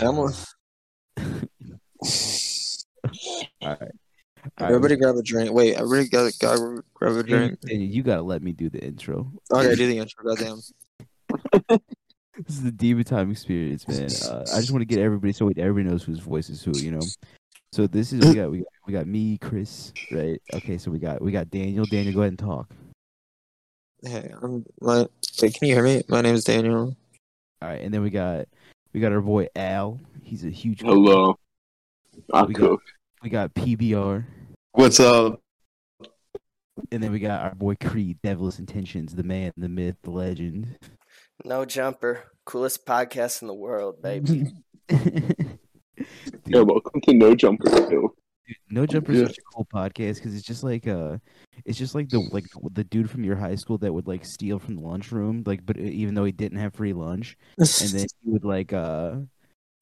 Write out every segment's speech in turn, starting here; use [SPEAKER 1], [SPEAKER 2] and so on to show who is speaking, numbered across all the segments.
[SPEAKER 1] almost.
[SPEAKER 2] All right. All right,
[SPEAKER 1] Everybody grab a drink. Wait, everybody got got grab a drink.
[SPEAKER 2] Daniel, you gotta let me do the intro.
[SPEAKER 1] Okay, do the intro. Goddamn.
[SPEAKER 2] This is the demon time experience, man. Uh, I just want to get everybody so everybody knows whose voice is who, you know. So this is we got we got, we got me, Chris, right? Okay, so we got we got Daniel. Daniel, go ahead and talk.
[SPEAKER 1] Hey, I'm my. Wait, can you hear me? My name is Daniel.
[SPEAKER 2] All right, and then we got we got our boy Al. He's a huge.
[SPEAKER 3] Hello. I
[SPEAKER 2] We got- We got PBR,
[SPEAKER 4] What's up?
[SPEAKER 2] and then we got our boy Creed, Devil's Intentions, the man, the myth, the legend.
[SPEAKER 5] No jumper, coolest podcast in the world, baby.
[SPEAKER 2] Dude,
[SPEAKER 3] Yeah, welcome to No Jumper too.
[SPEAKER 2] No Jumper is
[SPEAKER 4] Yeah.
[SPEAKER 2] such a cool podcast because it's just like uh, it's just like the like the dude from your high school that would like steal from the lunchroom, like but even though he didn't have free lunch, and then he would like uh,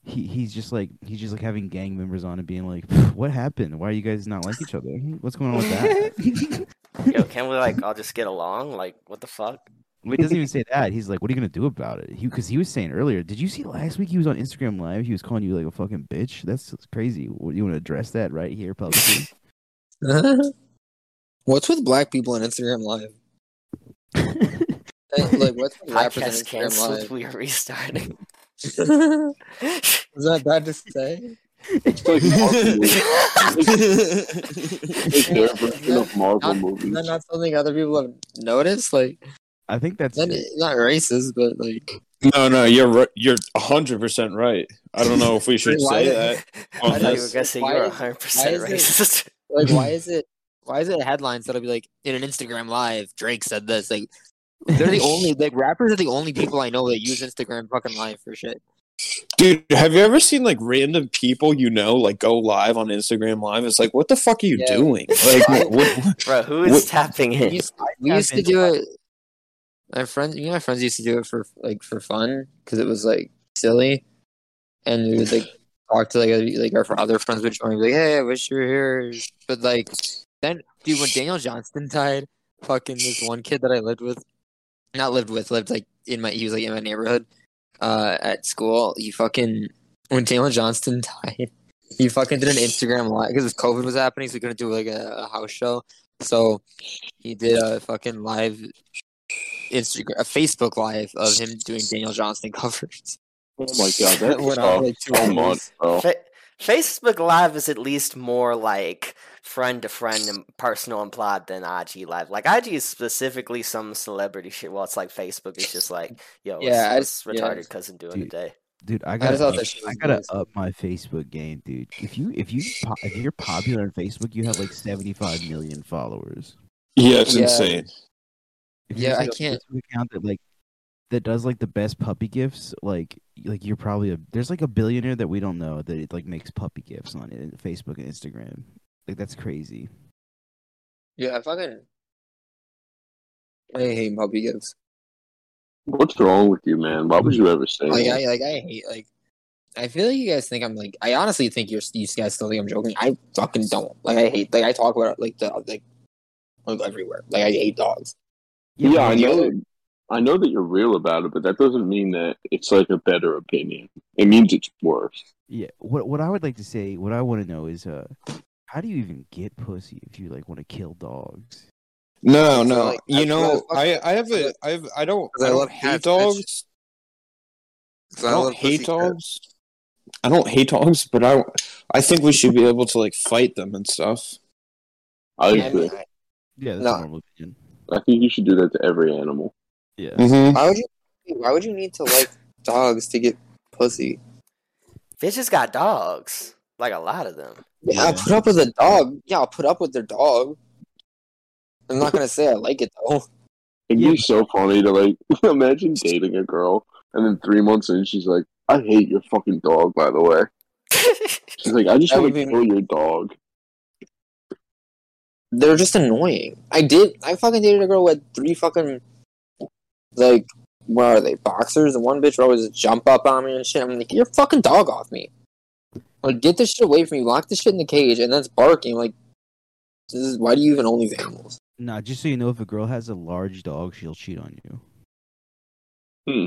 [SPEAKER 2] he he's just like he's just like having gang members on and being like, what happened? Why are you guys not like each other? What's going on with that?
[SPEAKER 5] Yo, can we like all just get along? Like, what the fuck?
[SPEAKER 2] Well, he doesn't even say that. He's like, "What are you gonna do about it?" He because he was saying earlier. Did you see last week he was on Instagram Live? He was calling you like a fucking bitch. That's crazy. What, you want to address that right here publicly?
[SPEAKER 1] What's with black people on Instagram Live? Hey, like, what's with rappers on Instagram
[SPEAKER 5] canceled.
[SPEAKER 1] Live?
[SPEAKER 5] We are restarting.
[SPEAKER 1] Is that bad to say?
[SPEAKER 3] It's like it's their version of Marvel
[SPEAKER 1] Not, is
[SPEAKER 3] movies.
[SPEAKER 1] that not something other people have noticed? Like,
[SPEAKER 2] I think that's
[SPEAKER 1] that, not racist, but like,
[SPEAKER 4] No, no, you're you're hundred percent right. I don't know if we should
[SPEAKER 1] Why-
[SPEAKER 4] say that.
[SPEAKER 5] Oh, I thought you were
[SPEAKER 4] this.
[SPEAKER 5] gonna say you're
[SPEAKER 1] is-
[SPEAKER 5] 100
[SPEAKER 1] why
[SPEAKER 5] percent
[SPEAKER 1] is it-
[SPEAKER 5] racist.
[SPEAKER 1] like, why is it? Why is it headlines that'll be like in an Instagram Live? Drake said this. Like, they're the only like rappers are the only people I know that use Instagram fucking Live for shit.
[SPEAKER 4] Dude, have you ever seen like random people you know like go live on Instagram Live? It's like, what the fuck are you
[SPEAKER 1] Yeah.
[SPEAKER 4] doing? Like, what, what-
[SPEAKER 5] Bro, who is
[SPEAKER 4] What-
[SPEAKER 5] tapping
[SPEAKER 1] We
[SPEAKER 5] in?
[SPEAKER 1] used, we used to do it. My friends, you know, my friends used to do it for like for fun because it was like silly, and we would like talk to like other, like our other friends would join, like, "Hey, I wish you were here." But like then, dude, when Daniel Johnston died, fucking this one kid that I lived with, not lived with, lived like in my, he was like in my neighborhood, uh, at school. He fucking when Daniel Johnston died, he fucking did an Instagram live because COVID was happening, so he couldn't do like a, a house show. So he did a fucking live Instagram, a Facebook live of him doing Daniel Johnston covers.
[SPEAKER 3] Oh my god, that
[SPEAKER 1] Went on, like, two
[SPEAKER 3] so
[SPEAKER 1] hours.
[SPEAKER 3] much.
[SPEAKER 5] Fa- Facebook Live is at least more like friend to friend and personal and plot than IG Live. Like IG is specifically some celebrity shit. Well, it's like Facebook is just like, yo,
[SPEAKER 1] Yeah, I
[SPEAKER 5] what's
[SPEAKER 1] just- yeah.
[SPEAKER 5] retarded cousin doing
[SPEAKER 2] Dude.
[SPEAKER 5] today?
[SPEAKER 2] dude. I
[SPEAKER 1] I
[SPEAKER 2] gotta
[SPEAKER 1] just thought
[SPEAKER 2] up,
[SPEAKER 1] that shit was
[SPEAKER 2] I gotta
[SPEAKER 1] nice.
[SPEAKER 2] up my Facebook game, dude. If you if you po- if you're popular on Facebook, you have like 75 million followers.
[SPEAKER 4] yeah, it's
[SPEAKER 1] Yeah.
[SPEAKER 4] insane.
[SPEAKER 2] If
[SPEAKER 1] Yeah,
[SPEAKER 2] just
[SPEAKER 1] I can't-
[SPEAKER 2] Facebook account that like that does like the best puppy gifts. Like like you're probably a there's like a billionaire that we don't know that it like makes puppy gifts on it, Facebook and Instagram. Like that's crazy.
[SPEAKER 1] Yeah, I fucking. I hate puppy gifts.
[SPEAKER 3] What's wrong with you, man? Why would you ever say
[SPEAKER 1] Like
[SPEAKER 3] that?
[SPEAKER 1] I like I hate like. I feel like you guys think I'm like. I honestly think you're. You guys still think I'm joking. I fucking don't. Like I hate. Like I talk about like the like, like everywhere. Like I hate dogs.
[SPEAKER 3] Yeah,
[SPEAKER 2] but
[SPEAKER 3] I
[SPEAKER 2] you-
[SPEAKER 3] know. I know that you're real about it, but that doesn't mean that it's like a better opinion. It means it's worse.
[SPEAKER 2] Yeah. What what I would like to say, what I want to know is, uh, how do you even get pussy if you like want to kill dogs?
[SPEAKER 4] No,
[SPEAKER 1] So,
[SPEAKER 4] no.
[SPEAKER 1] like,
[SPEAKER 4] you
[SPEAKER 1] I-
[SPEAKER 4] know, I I have a I have I don't
[SPEAKER 1] 'Cause
[SPEAKER 4] I
[SPEAKER 1] I
[SPEAKER 4] don't
[SPEAKER 1] love
[SPEAKER 4] hate dogs.
[SPEAKER 1] So
[SPEAKER 4] I don't
[SPEAKER 1] love
[SPEAKER 4] hate
[SPEAKER 1] pussy
[SPEAKER 4] dogs. I don't hate dogs, but I I think we should be able to like fight them and stuff.
[SPEAKER 3] I agree.
[SPEAKER 2] Yeah, that's
[SPEAKER 1] No.
[SPEAKER 2] a normal opinion.
[SPEAKER 3] I think you should do that to every animal.
[SPEAKER 2] Yeah.
[SPEAKER 4] Mm-hmm.
[SPEAKER 1] Why would you? Why would you need to like dogs to get pussy?
[SPEAKER 5] Bitches got dogs, like a lot of them.
[SPEAKER 1] Yeah, I'll put up with a dog. Yeah, I'll put up with their dog. I'm not gonna say I like it though.
[SPEAKER 3] It'd
[SPEAKER 2] Yeah.
[SPEAKER 3] be so funny to like imagine dating a girl and then three months in she's like, I hate your fucking dog, by the way. She's like, I just want to
[SPEAKER 1] be-
[SPEAKER 3] kill your dog.
[SPEAKER 1] They're just annoying. I did. I fucking dated a girl with three fucking like what are they boxers? And one bitch would always jump up on me and shit. I'm like, get your fucking dog off me. Like, get this shit away from me. Lock this shit in the cage, and then it's barking. Like, this is why do you even own these animals?
[SPEAKER 2] Nah, just so you know, if a girl has a large dog, she'll cheat on you. Hmm.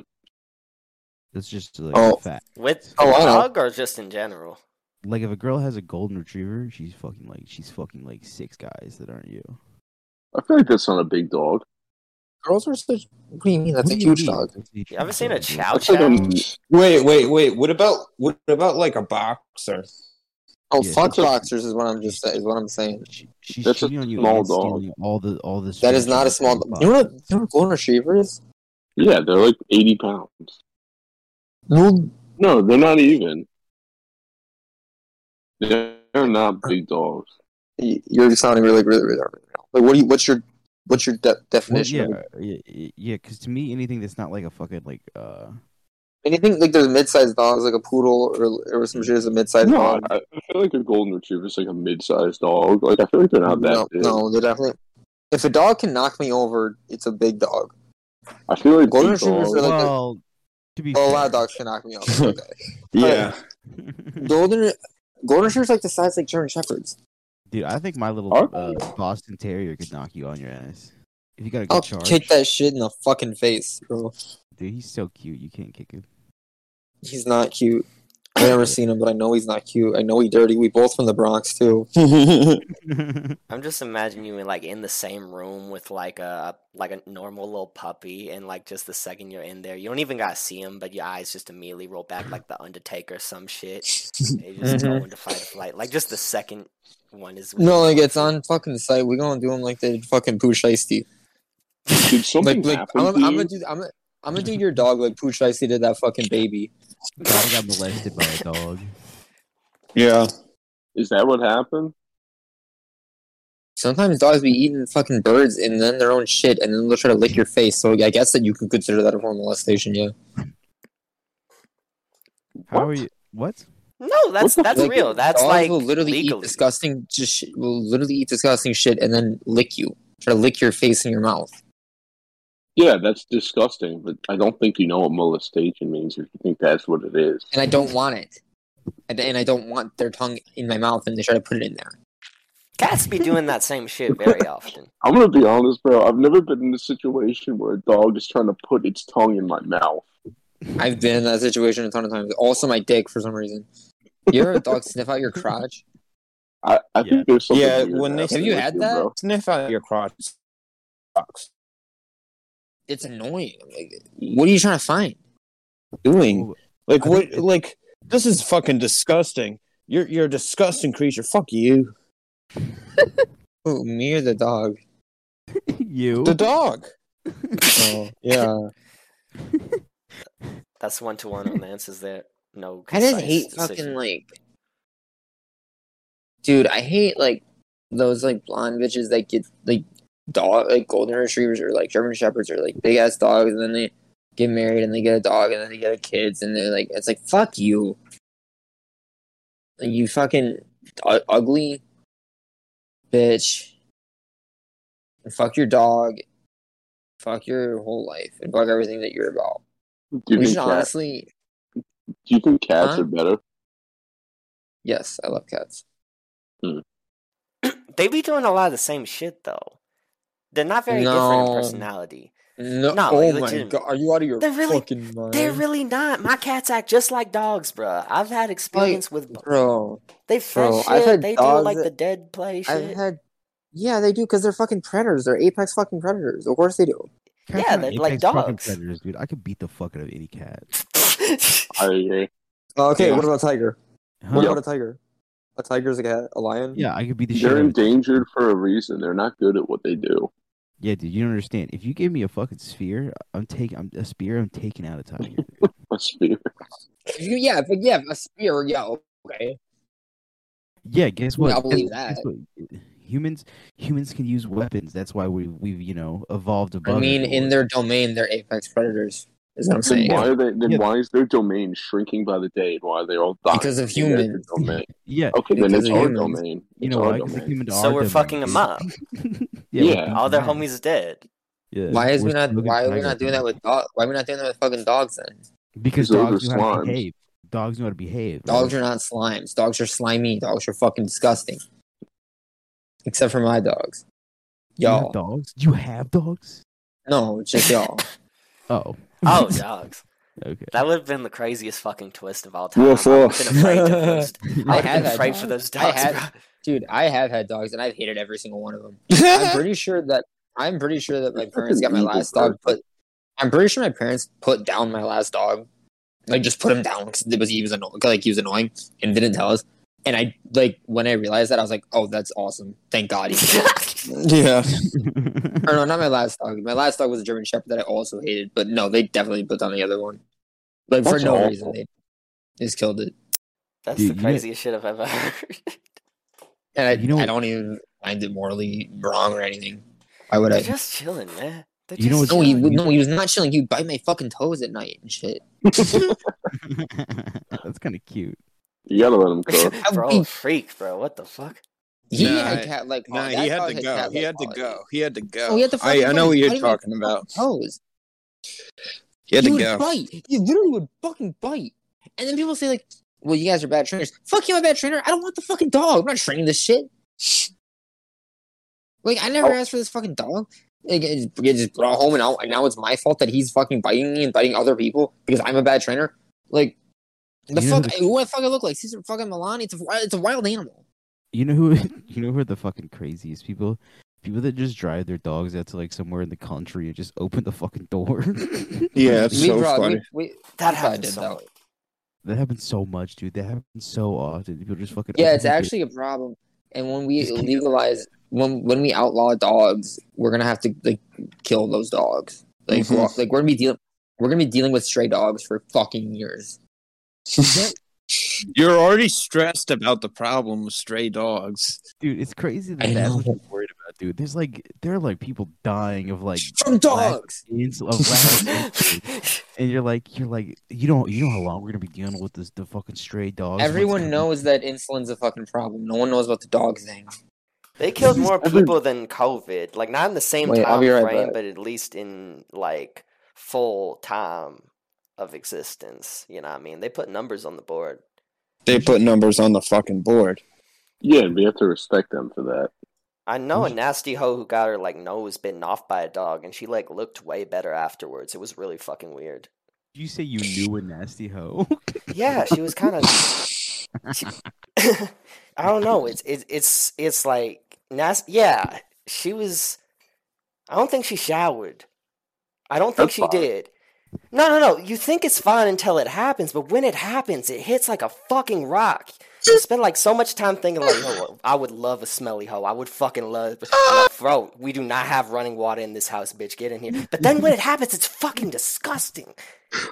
[SPEAKER 2] That's just like
[SPEAKER 1] Oh.
[SPEAKER 2] a fact.
[SPEAKER 5] With
[SPEAKER 1] Oh,
[SPEAKER 5] the
[SPEAKER 1] I know.
[SPEAKER 5] dog or just in general?
[SPEAKER 2] Like if a girl has a golden retriever, she's fucking like she's fucking like six guys that aren't you.
[SPEAKER 3] I feel like that's not a big dog.
[SPEAKER 1] Girls are such. What do you mean? That's
[SPEAKER 2] What
[SPEAKER 1] a huge dog.
[SPEAKER 2] That's huge
[SPEAKER 5] You ever seen a
[SPEAKER 2] dog,
[SPEAKER 5] chow
[SPEAKER 3] That's like
[SPEAKER 5] chow?
[SPEAKER 3] a,
[SPEAKER 4] Wait, wait, wait. What about what about like a boxer?
[SPEAKER 1] Oh,
[SPEAKER 2] Yeah,
[SPEAKER 1] fuck boxers is what I'm just saying. Is what I'm saying.
[SPEAKER 2] She, she's
[SPEAKER 3] That's a
[SPEAKER 2] on you
[SPEAKER 3] small dog.
[SPEAKER 2] all the all the.
[SPEAKER 1] That is not a small.
[SPEAKER 2] from the
[SPEAKER 1] You know what? You know what golden retriever is?
[SPEAKER 3] yeah, they're like eighty pounds.
[SPEAKER 1] No,
[SPEAKER 3] No, they're not even. They're not big dogs.
[SPEAKER 1] you're sounding really, really, really. really like, what do you? What's your, what's your de-
[SPEAKER 2] Well,
[SPEAKER 1] definition?
[SPEAKER 2] yeah, yeah, yeah. Because to me, anything that's not like a fucking like uh.
[SPEAKER 1] Anything like there's mid-sized dogs, like a poodle or or some shit is a mid-sized
[SPEAKER 3] No,
[SPEAKER 1] dog.
[SPEAKER 3] I, I feel like a golden retriever is like a mid-sized dog. Like I feel like they're not that
[SPEAKER 1] no,
[SPEAKER 3] big.
[SPEAKER 1] no, they're definitely. If a dog can knock me over, it's a big dog.
[SPEAKER 3] I feel like
[SPEAKER 1] Golden retrievers
[SPEAKER 3] dogs-
[SPEAKER 1] are like a-
[SPEAKER 2] well, to be
[SPEAKER 1] Well, a lot of dogs can knock me over.
[SPEAKER 4] Yeah.
[SPEAKER 1] Golden Golden Retrievers like the size like German Shepherds.
[SPEAKER 2] Dude, I think my little uh. Boston Terrier could knock you on your ass. If you got a good
[SPEAKER 1] I'll
[SPEAKER 2] charge,
[SPEAKER 1] kick that shit in the fucking face, bro.
[SPEAKER 2] dude, he's so cute. You can't kick him.
[SPEAKER 1] He's not cute. I've never seen him, but I know he's not cute. I know he's dirty. We both from the Bronx too.
[SPEAKER 5] I'm just imagining you in like in the same room with like a like a normal little puppy, and like just the second you're in there, you don't even gotta see him, but your eyes just immediately roll back like the Undertaker, or some shit. They just go
[SPEAKER 1] Mhm.
[SPEAKER 5] into fight or flight. Like just the second one is.
[SPEAKER 1] No, like it's on fucking site. We gonna do him like the fucking Pooh Shiesty.
[SPEAKER 3] Did something
[SPEAKER 1] Like, like
[SPEAKER 3] happen
[SPEAKER 1] I'm,
[SPEAKER 3] to
[SPEAKER 1] gonna- I'm
[SPEAKER 3] you?
[SPEAKER 1] gonna do. I'm gonna, I'm gonna do your dog like Pooh Shiesty did that fucking baby.
[SPEAKER 2] God got molested by a dog.
[SPEAKER 4] yeah.
[SPEAKER 3] Is that what happened?
[SPEAKER 1] Sometimes dogs be eating fucking birds and then their own shit, and then they'll try to lick your face. So I guess that you could consider that a form of molestation. Yeah.
[SPEAKER 2] How are you? What?
[SPEAKER 5] No, that's that's
[SPEAKER 1] Like,
[SPEAKER 5] real. That's
[SPEAKER 1] dogs
[SPEAKER 5] like
[SPEAKER 1] will literally
[SPEAKER 5] legally.
[SPEAKER 1] eat disgusting. Just sh- will literally eat disgusting shit and then lick you. Try to lick your face and your mouth.
[SPEAKER 3] Yeah, that's disgusting, but I don't think you know what molestation means if you think that's what it is.
[SPEAKER 1] and I don't want it. And, and I don't want their tongue in my mouth, and they try to put it in there.
[SPEAKER 5] Cats be doing that same shit very often.
[SPEAKER 3] I'm gonna be honest, bro. I've never been in a situation where a dog is trying to put its tongue in my mouth.
[SPEAKER 1] I've been in that situation a ton of times. Also, my dick for some reason. You ever a dog sniff out your crotch?
[SPEAKER 3] I, I
[SPEAKER 2] Yeah.
[SPEAKER 3] think there's something.
[SPEAKER 4] Yeah, when they-
[SPEAKER 1] Have you had that?
[SPEAKER 3] bro.
[SPEAKER 4] Sniff out your crotch. Sucks.
[SPEAKER 1] It's annoying. Like, what are you trying to find?
[SPEAKER 4] Doing
[SPEAKER 2] Oh,
[SPEAKER 4] like what? Like this is fucking disgusting. You're you're a disgusting creature. Fuck you.
[SPEAKER 1] Who, me or the dog?
[SPEAKER 2] you.
[SPEAKER 4] The dog.
[SPEAKER 1] Oh, yeah.
[SPEAKER 5] That's one to one on the answers there. No,
[SPEAKER 1] I just hate
[SPEAKER 5] decision.
[SPEAKER 1] fucking like, dude. I hate like those like blonde bitches that get like dog like golden retrievers or like German shepherds or like big ass dogs, and then they get married and they get a dog and then they get a kids and they're like, it's like fuck you, Like, you fucking u- ugly bitch, and fuck your dog, fuck your whole life, and fuck everything that you're about.
[SPEAKER 3] Do you,
[SPEAKER 1] we
[SPEAKER 3] think
[SPEAKER 1] should
[SPEAKER 3] cat-
[SPEAKER 1] honestly,
[SPEAKER 3] do you think cats
[SPEAKER 1] Huh?
[SPEAKER 3] are better?
[SPEAKER 1] yes, I love cats. Hmm.
[SPEAKER 5] They be doing a lot of the same shit though. They're not very different in personality.
[SPEAKER 1] No,
[SPEAKER 5] No,
[SPEAKER 1] oh
[SPEAKER 5] like,
[SPEAKER 1] my god, are you out of your
[SPEAKER 5] They're really-
[SPEAKER 1] fucking mind?
[SPEAKER 5] They're really not. My cats act just like dogs, bro. I've had experience with.
[SPEAKER 1] bro.
[SPEAKER 5] They fresh
[SPEAKER 1] bro,
[SPEAKER 5] shit. They do like
[SPEAKER 1] that-
[SPEAKER 5] the dead play shit.
[SPEAKER 1] I've had, yeah, they do because they're fucking predators. They're apex fucking predators. Of course they do.
[SPEAKER 2] Cats
[SPEAKER 5] Yeah, they're like
[SPEAKER 2] apex fucking
[SPEAKER 5] dogs.
[SPEAKER 2] Predators, dude. I could beat the fuck out of any cat.
[SPEAKER 3] I agree.
[SPEAKER 1] Okay,
[SPEAKER 3] Yeah.
[SPEAKER 1] what about tiger?
[SPEAKER 2] Huh?
[SPEAKER 1] What about a tiger? A tiger's a cat. A lion.
[SPEAKER 2] Yeah, I could beat the shit
[SPEAKER 3] They're
[SPEAKER 2] out of
[SPEAKER 3] endangered for a reason. They're not good at what they do.
[SPEAKER 2] Yeah, dude, you don't understand. If you give me a fucking sphere, I'm taking I'm a spear. I'm taking out a tiger.
[SPEAKER 3] A spear.
[SPEAKER 1] Yeah, but yeah, a spear. Yeah, okay.
[SPEAKER 2] yeah, guess what?
[SPEAKER 1] I'll believe
[SPEAKER 2] Guess- guess what? Humans, humans can use weapons. That's why we we've you know evolved above.
[SPEAKER 1] I mean, in their domain, they're apex predators. Is what I'm
[SPEAKER 3] Then
[SPEAKER 1] saying.
[SPEAKER 3] why are they? Then
[SPEAKER 2] Yeah.
[SPEAKER 3] why is their domain shrinking by the day? Why are they all dying?
[SPEAKER 1] Because of
[SPEAKER 3] in their
[SPEAKER 1] humans.
[SPEAKER 3] Domain?
[SPEAKER 2] yeah,
[SPEAKER 3] Okay, then
[SPEAKER 1] Because
[SPEAKER 3] it's
[SPEAKER 1] of
[SPEAKER 3] our
[SPEAKER 1] humans.
[SPEAKER 3] domain.
[SPEAKER 2] you
[SPEAKER 3] It's
[SPEAKER 2] know
[SPEAKER 3] our
[SPEAKER 2] why? Because they
[SPEAKER 3] domain.
[SPEAKER 5] So we're
[SPEAKER 2] domain,
[SPEAKER 5] fucking 'em
[SPEAKER 2] dude.
[SPEAKER 5] up.
[SPEAKER 2] yeah,
[SPEAKER 3] Yeah.
[SPEAKER 5] All their
[SPEAKER 2] beating them.
[SPEAKER 5] homies dead.
[SPEAKER 2] Yeah,
[SPEAKER 1] Why is
[SPEAKER 2] we're
[SPEAKER 1] we not? Why are we not doing that with dog? Why are we not doing that with fucking dogs then?
[SPEAKER 2] Because
[SPEAKER 3] Because
[SPEAKER 2] dogs
[SPEAKER 3] are
[SPEAKER 2] know how to behave. Dogs know how to behave.
[SPEAKER 1] Dogs are not slimes. Dogs are slimy. Dogs are fucking disgusting. Except for my dogs.
[SPEAKER 2] You have
[SPEAKER 1] Y'all.
[SPEAKER 2] dogs? You have dogs?
[SPEAKER 1] No, just y'all.
[SPEAKER 2] Oh.
[SPEAKER 5] Oh, dogs.
[SPEAKER 2] Okay.
[SPEAKER 5] That would have been the craziest fucking twist of all time.
[SPEAKER 4] Woof,
[SPEAKER 5] I would
[SPEAKER 4] woof.
[SPEAKER 5] have been afraid to post.
[SPEAKER 1] I
[SPEAKER 5] I would have been afraid
[SPEAKER 1] dog.
[SPEAKER 5] for those
[SPEAKER 1] I
[SPEAKER 5] dogs.
[SPEAKER 1] had-
[SPEAKER 5] bro.
[SPEAKER 1] Dude, I have had dogs and I've hated every single one of them. I'm pretty sure that I'm pretty sure that my parents got my last dog
[SPEAKER 3] person.
[SPEAKER 1] put. I'm pretty sure my parents put down my last dog, like just put him down because it was he was annoying, like he was annoying and didn't tell us. And I like when I realized that I was like, oh, that's awesome. Thank God. He
[SPEAKER 4] Yeah.
[SPEAKER 1] or no, not my last dog. My last dog was a German Shepherd that I also hated. But no, they definitely put down the other one. Like for no
[SPEAKER 3] awful.
[SPEAKER 1] reason, they just killed it.
[SPEAKER 5] That's
[SPEAKER 2] Dude,
[SPEAKER 5] the
[SPEAKER 2] you know-
[SPEAKER 5] craziest shit I've ever heard.
[SPEAKER 1] And I,
[SPEAKER 2] You know-
[SPEAKER 1] I don't even find it morally wrong or anything. Why would
[SPEAKER 5] They're
[SPEAKER 1] I?
[SPEAKER 5] just chilling, man. They're
[SPEAKER 2] You know
[SPEAKER 5] just
[SPEAKER 1] No, he no, he was not chilling. He would bite my fucking toes at night and shit.
[SPEAKER 2] That's kind of cute.
[SPEAKER 3] You gotta let him cook.
[SPEAKER 5] bro,
[SPEAKER 1] He-
[SPEAKER 5] freak, bro. What the fuck?
[SPEAKER 1] He
[SPEAKER 4] Nah,
[SPEAKER 1] had cat like
[SPEAKER 4] Nah, he had to go. He had to go. He had to go.
[SPEAKER 1] Oh, he had to fucking
[SPEAKER 4] I, I know what you're talking about.
[SPEAKER 1] Toes.
[SPEAKER 4] He had
[SPEAKER 1] he
[SPEAKER 4] to
[SPEAKER 1] would
[SPEAKER 4] go.
[SPEAKER 1] bite. He literally would fucking bite. And then people say like, "Well, you guys are bad trainers." Fuck you, I'm a bad trainer. I don't want the fucking dog. I'm not training this shit. Like I never
[SPEAKER 3] Oh.
[SPEAKER 1] asked for this fucking dog. Like, it just, it just brought home, and now, and now it's my fault that he's fucking biting me and biting other people because I'm a bad trainer. Like the
[SPEAKER 2] You
[SPEAKER 1] fuck,
[SPEAKER 2] who
[SPEAKER 1] who the fuck I look like? Cesar fucking Milani. It's a it's a wild animal.
[SPEAKER 2] You know who? You know who are the fucking craziest people? People that just drive their dogs out to like somewhere in the country and just open the fucking door.
[SPEAKER 4] Yeah, it's
[SPEAKER 1] We
[SPEAKER 4] so
[SPEAKER 1] brought-
[SPEAKER 4] funny.
[SPEAKER 1] we- we-
[SPEAKER 5] That
[SPEAKER 1] I
[SPEAKER 5] happens so
[SPEAKER 1] that.
[SPEAKER 5] much.
[SPEAKER 2] that happens so much, dude. That happens so often. People just fucking.
[SPEAKER 1] Yeah, it's
[SPEAKER 2] the door.
[SPEAKER 1] actually a problem. And when we
[SPEAKER 2] Just
[SPEAKER 1] legalize, when when we outlaw dogs, we're gonna have to like kill those dogs. Like,
[SPEAKER 4] Mhm.
[SPEAKER 1] like we're gonna be dealing, we're gonna be dealing with stray dogs for fucking years.
[SPEAKER 4] You're already stressed about the problem with stray dogs.
[SPEAKER 2] dude. It's crazy that
[SPEAKER 1] I
[SPEAKER 2] that's what you're worried about, dude. There's like there are like people dying of like
[SPEAKER 1] From dogs.
[SPEAKER 2] ins- of lack of and you're like you're like you don't you know how long we're gonna be dealing with this the fucking stray dogs.
[SPEAKER 1] Everyone knows that insulin's a fucking problem. No one knows about the dog thing.
[SPEAKER 5] They killed more people than COVID. Like not in the same
[SPEAKER 1] Wait, I'll
[SPEAKER 5] time
[SPEAKER 1] be right
[SPEAKER 5] frame,
[SPEAKER 1] back.
[SPEAKER 5] but at least in like full time of existence. You know what I mean? They put numbers on the board.
[SPEAKER 4] They put numbers on the fucking board.
[SPEAKER 3] Yeah, and we have to respect them for that.
[SPEAKER 5] I know a nasty hoe who got her like nose bitten off by a dog, and she like looked way better afterwards. It was really fucking weird.
[SPEAKER 2] Did you say you knew a nasty hoe?
[SPEAKER 5] Yeah, she was kind of. I don't know. It's it's it's it's like nasty. Yeah, she was. I don't think she showered. I don't think
[SPEAKER 3] That's
[SPEAKER 5] she
[SPEAKER 3] fine.
[SPEAKER 5] did. No, no, no. You think it's fine until it happens, but when it happens, it hits like a fucking rock. You spend like so much time thinking like, "Oh, I would love a smelly hoe. I would fucking love." Bro, we do not have running water in this house, bitch. Get in here. But then when it happens, it's fucking disgusting.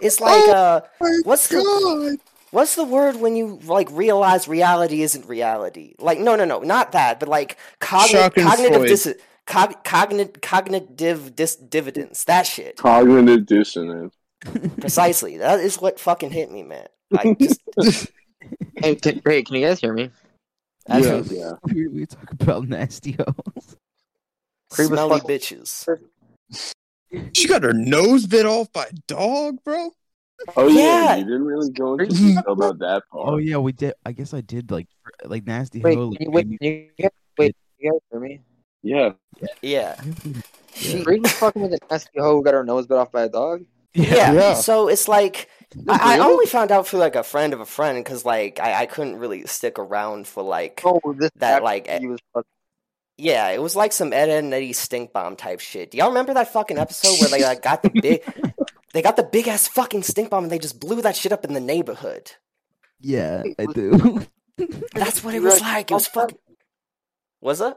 [SPEAKER 5] It's like uh, what's the What's the word when you like realize reality isn't reality? Like no, no, no, not that, but like
[SPEAKER 4] Schadenfreude.
[SPEAKER 5] cognitive dis- cog- cogni- cognitive dis- dividends. That shit
[SPEAKER 3] Cognitive dissonance.
[SPEAKER 5] precisely. That is what fucking hit me, man. Like just
[SPEAKER 1] Hey, can, hey, can you guys hear me?
[SPEAKER 5] that's
[SPEAKER 3] Yeah, yeah.
[SPEAKER 2] we, we talk about nasty hoes.
[SPEAKER 1] Creep
[SPEAKER 5] smelly bitches.
[SPEAKER 4] She got her nose bit off by a dog, bro.
[SPEAKER 3] Oh yeah,
[SPEAKER 5] Yeah.
[SPEAKER 3] you didn't really go into detail about that part.
[SPEAKER 2] Oh yeah, we did. I guess I did like like nasty
[SPEAKER 1] Wait,
[SPEAKER 2] hoe.
[SPEAKER 1] can
[SPEAKER 2] Like,
[SPEAKER 1] you, wait, you, guys- wait, you guys hear me?
[SPEAKER 3] Yeah,
[SPEAKER 5] Yeah. She,
[SPEAKER 1] Creed was fucking with a nasty hoe who got her nose bit off by a dog.
[SPEAKER 5] yeah.
[SPEAKER 4] Yeah.
[SPEAKER 5] So it's like I, I
[SPEAKER 1] Really?
[SPEAKER 5] only found out through like a friend of a friend because like I, I couldn't really stick around for like
[SPEAKER 1] Oh, this
[SPEAKER 5] That,
[SPEAKER 1] actually
[SPEAKER 5] like, eh,
[SPEAKER 1] was fucking
[SPEAKER 5] Yeah, it was like some Ed, Edd n Eddy stink bomb type shit. Do y'all remember that fucking episode where they like got the big, they got the big ass fucking stink bomb and they just blew that shit up in the neighborhood?
[SPEAKER 2] Yeah, I do.
[SPEAKER 5] That's what it was like. It was fucking. Was it?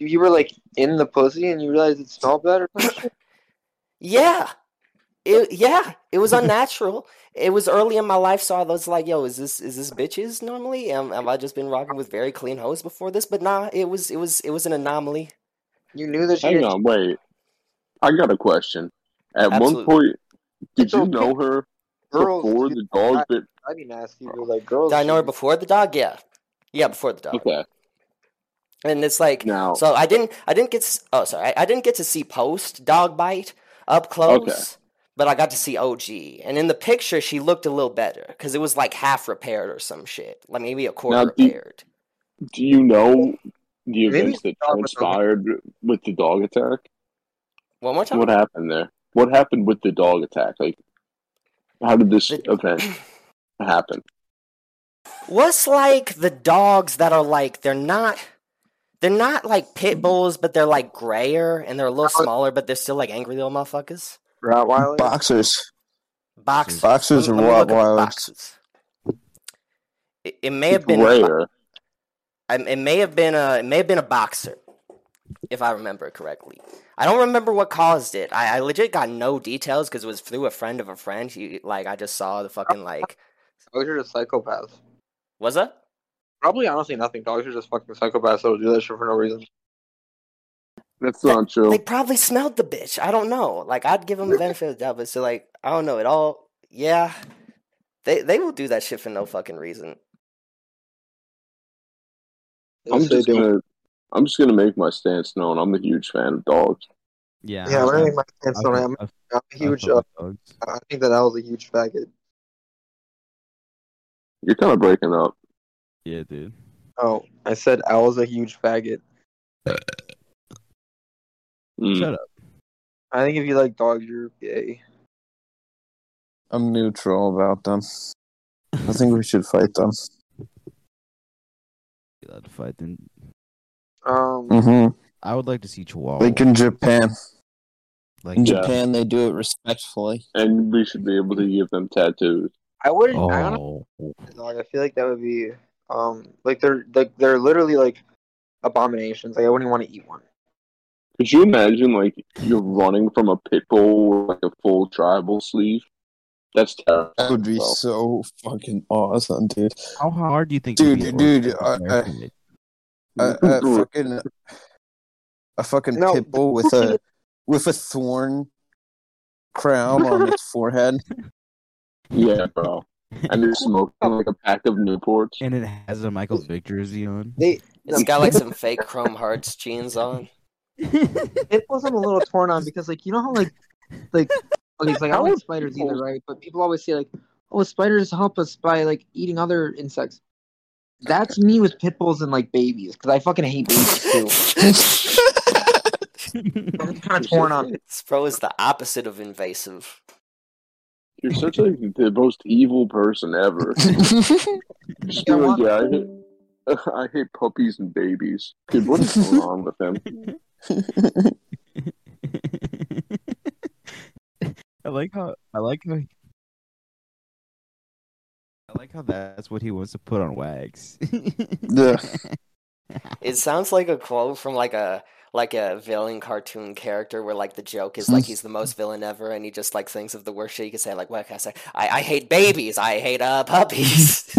[SPEAKER 1] You, you were like in the pussy and you realized it smelled bad or some shit?
[SPEAKER 5] Yeah. It yeah. It was unnatural. it was early in my life, so I was like, "Yo, is this is this bitches normally? Am, have I just been rocking with very clean hoes before this?" But nah, it was it was it was an anomaly.
[SPEAKER 1] You knew that she
[SPEAKER 3] Hang on, wait. I got a question. At
[SPEAKER 5] Absolutely.
[SPEAKER 3] one point, did
[SPEAKER 1] It's
[SPEAKER 3] you
[SPEAKER 1] okay.
[SPEAKER 3] know her
[SPEAKER 1] girls.
[SPEAKER 3] before
[SPEAKER 1] dude,
[SPEAKER 3] the dog bit?
[SPEAKER 1] I'd be nasty, but like girls.
[SPEAKER 5] Did I know her before the dog? Yeah, yeah, before the dog.
[SPEAKER 3] Okay,
[SPEAKER 5] And it's like,
[SPEAKER 3] now
[SPEAKER 5] so I didn't I didn't get to, oh sorry I, I didn't get to see post dog bite up close.
[SPEAKER 3] Okay.
[SPEAKER 5] But I got to see OG, and in the picture she looked a little better because it was like half repaired or some shit, like maybe a quarter
[SPEAKER 3] Now, do-
[SPEAKER 5] repaired.
[SPEAKER 3] do you know the
[SPEAKER 1] Maybe
[SPEAKER 3] events that
[SPEAKER 1] the dog was
[SPEAKER 3] transpired with the dog attack?
[SPEAKER 5] One more time.
[SPEAKER 3] What happened there? What happened with the dog attack? Like, How did this
[SPEAKER 5] The-
[SPEAKER 3] event happen?
[SPEAKER 5] What's like the dogs that are like they're not they're not like pit mm-hmm. bulls, but they're like grayer and they're a little smaller, but they're still like angry little motherfuckers.
[SPEAKER 6] Rottweiler.
[SPEAKER 4] Boxers.
[SPEAKER 5] Boxers.
[SPEAKER 4] Boxers
[SPEAKER 5] Let
[SPEAKER 4] or
[SPEAKER 5] me- let me look up
[SPEAKER 4] Rottweilers.
[SPEAKER 5] boxers. It, it may have been. a bo-
[SPEAKER 3] Rare.
[SPEAKER 5] I- It may have been a. It may have been a boxer, if I remember correctly. I don't remember what caused it. I, I legit got no details because it was through a friend of a friend. He, like I just saw the fucking like.
[SPEAKER 6] Dogs are just psychopaths.
[SPEAKER 5] Was that?
[SPEAKER 6] Probably honestly nothing. Dogs are just fucking psychopaths that'll do that shit for no reason.
[SPEAKER 3] That's not true.
[SPEAKER 5] They probably smelled the bitch. I don't know. Like I'd give them the benefit of the doubt, but so like I don't know. It all. Yeah. They they will do that shit for no fucking reason.
[SPEAKER 3] I'm just gonna I'm just gonna make my stance known. I'm a huge fan of dogs.
[SPEAKER 2] Yeah.
[SPEAKER 6] Yeah,
[SPEAKER 2] I-
[SPEAKER 6] we're
[SPEAKER 2] I-
[SPEAKER 6] in my stance
[SPEAKER 2] I-
[SPEAKER 6] on it. I'm,
[SPEAKER 2] I-
[SPEAKER 6] I'm a
[SPEAKER 2] I
[SPEAKER 6] huge.
[SPEAKER 2] fuck
[SPEAKER 6] Uh. I think that that was a huge faggot.
[SPEAKER 3] You're kind of breaking up.
[SPEAKER 2] Yeah, dude.
[SPEAKER 6] Oh, I said I was a huge faggot.
[SPEAKER 3] Mm.
[SPEAKER 2] Shut up.
[SPEAKER 6] I think if you like dogs, you're gay.
[SPEAKER 4] I'm neutral about them. I think we should fight them.
[SPEAKER 2] You allowed to fight then.
[SPEAKER 6] Um,
[SPEAKER 4] hmm
[SPEAKER 2] I would like to see Chihuahua.
[SPEAKER 4] Like in Japan.
[SPEAKER 2] Like,
[SPEAKER 4] In
[SPEAKER 3] Yeah.
[SPEAKER 4] Japan, they do it respectfully.
[SPEAKER 3] And we should be able to give them tattoos.
[SPEAKER 6] I wouldn't. I don't
[SPEAKER 2] oh,
[SPEAKER 6] dog. I feel like that would be um like they're like they're literally like abominations. Like I wouldn't want to eat one.
[SPEAKER 3] Could you imagine like you're running from a pit bull with like a full tribal sleeve? That's terrible.
[SPEAKER 4] That would be
[SPEAKER 3] Well,
[SPEAKER 4] so fucking awesome, dude.
[SPEAKER 2] how hard do you think?
[SPEAKER 4] Dude,
[SPEAKER 2] be
[SPEAKER 4] dude,
[SPEAKER 2] for
[SPEAKER 4] I-
[SPEAKER 2] an American?
[SPEAKER 4] A, a fucking a fucking
[SPEAKER 6] No,
[SPEAKER 4] pit bull with a with a thorn crown on its forehead.
[SPEAKER 3] yeah, bro. And they're smoking like a pack of Newports.
[SPEAKER 2] and it has a Michael Vick jersey on.
[SPEAKER 6] They
[SPEAKER 5] It's got like some fake Chrome Hearts jeans on.
[SPEAKER 6] it wasn't a little torn on because like you know how like like okay it's like I don't like spiders either right but people always say like oh spiders help us by like eating other insects. That's me with pit bulls and like babies because I fucking hate babies too. I'm kind of torn on.
[SPEAKER 5] This bro is the opposite of invasive.
[SPEAKER 3] You're such like the most evil person ever. Just be
[SPEAKER 6] Yeah,
[SPEAKER 3] like, yeah, I hate, I hate puppies and babies. Dude, what is going on with him?
[SPEAKER 2] I like how I like how I like how that's what he wants to put on Wags.
[SPEAKER 4] Yeah.
[SPEAKER 5] It sounds like a quote from like a like a villain cartoon character where like the joke is like he's the most villain ever and he just like thinks of the worst shit he could say like what can I say? I, I hate babies, I hate uh puppies.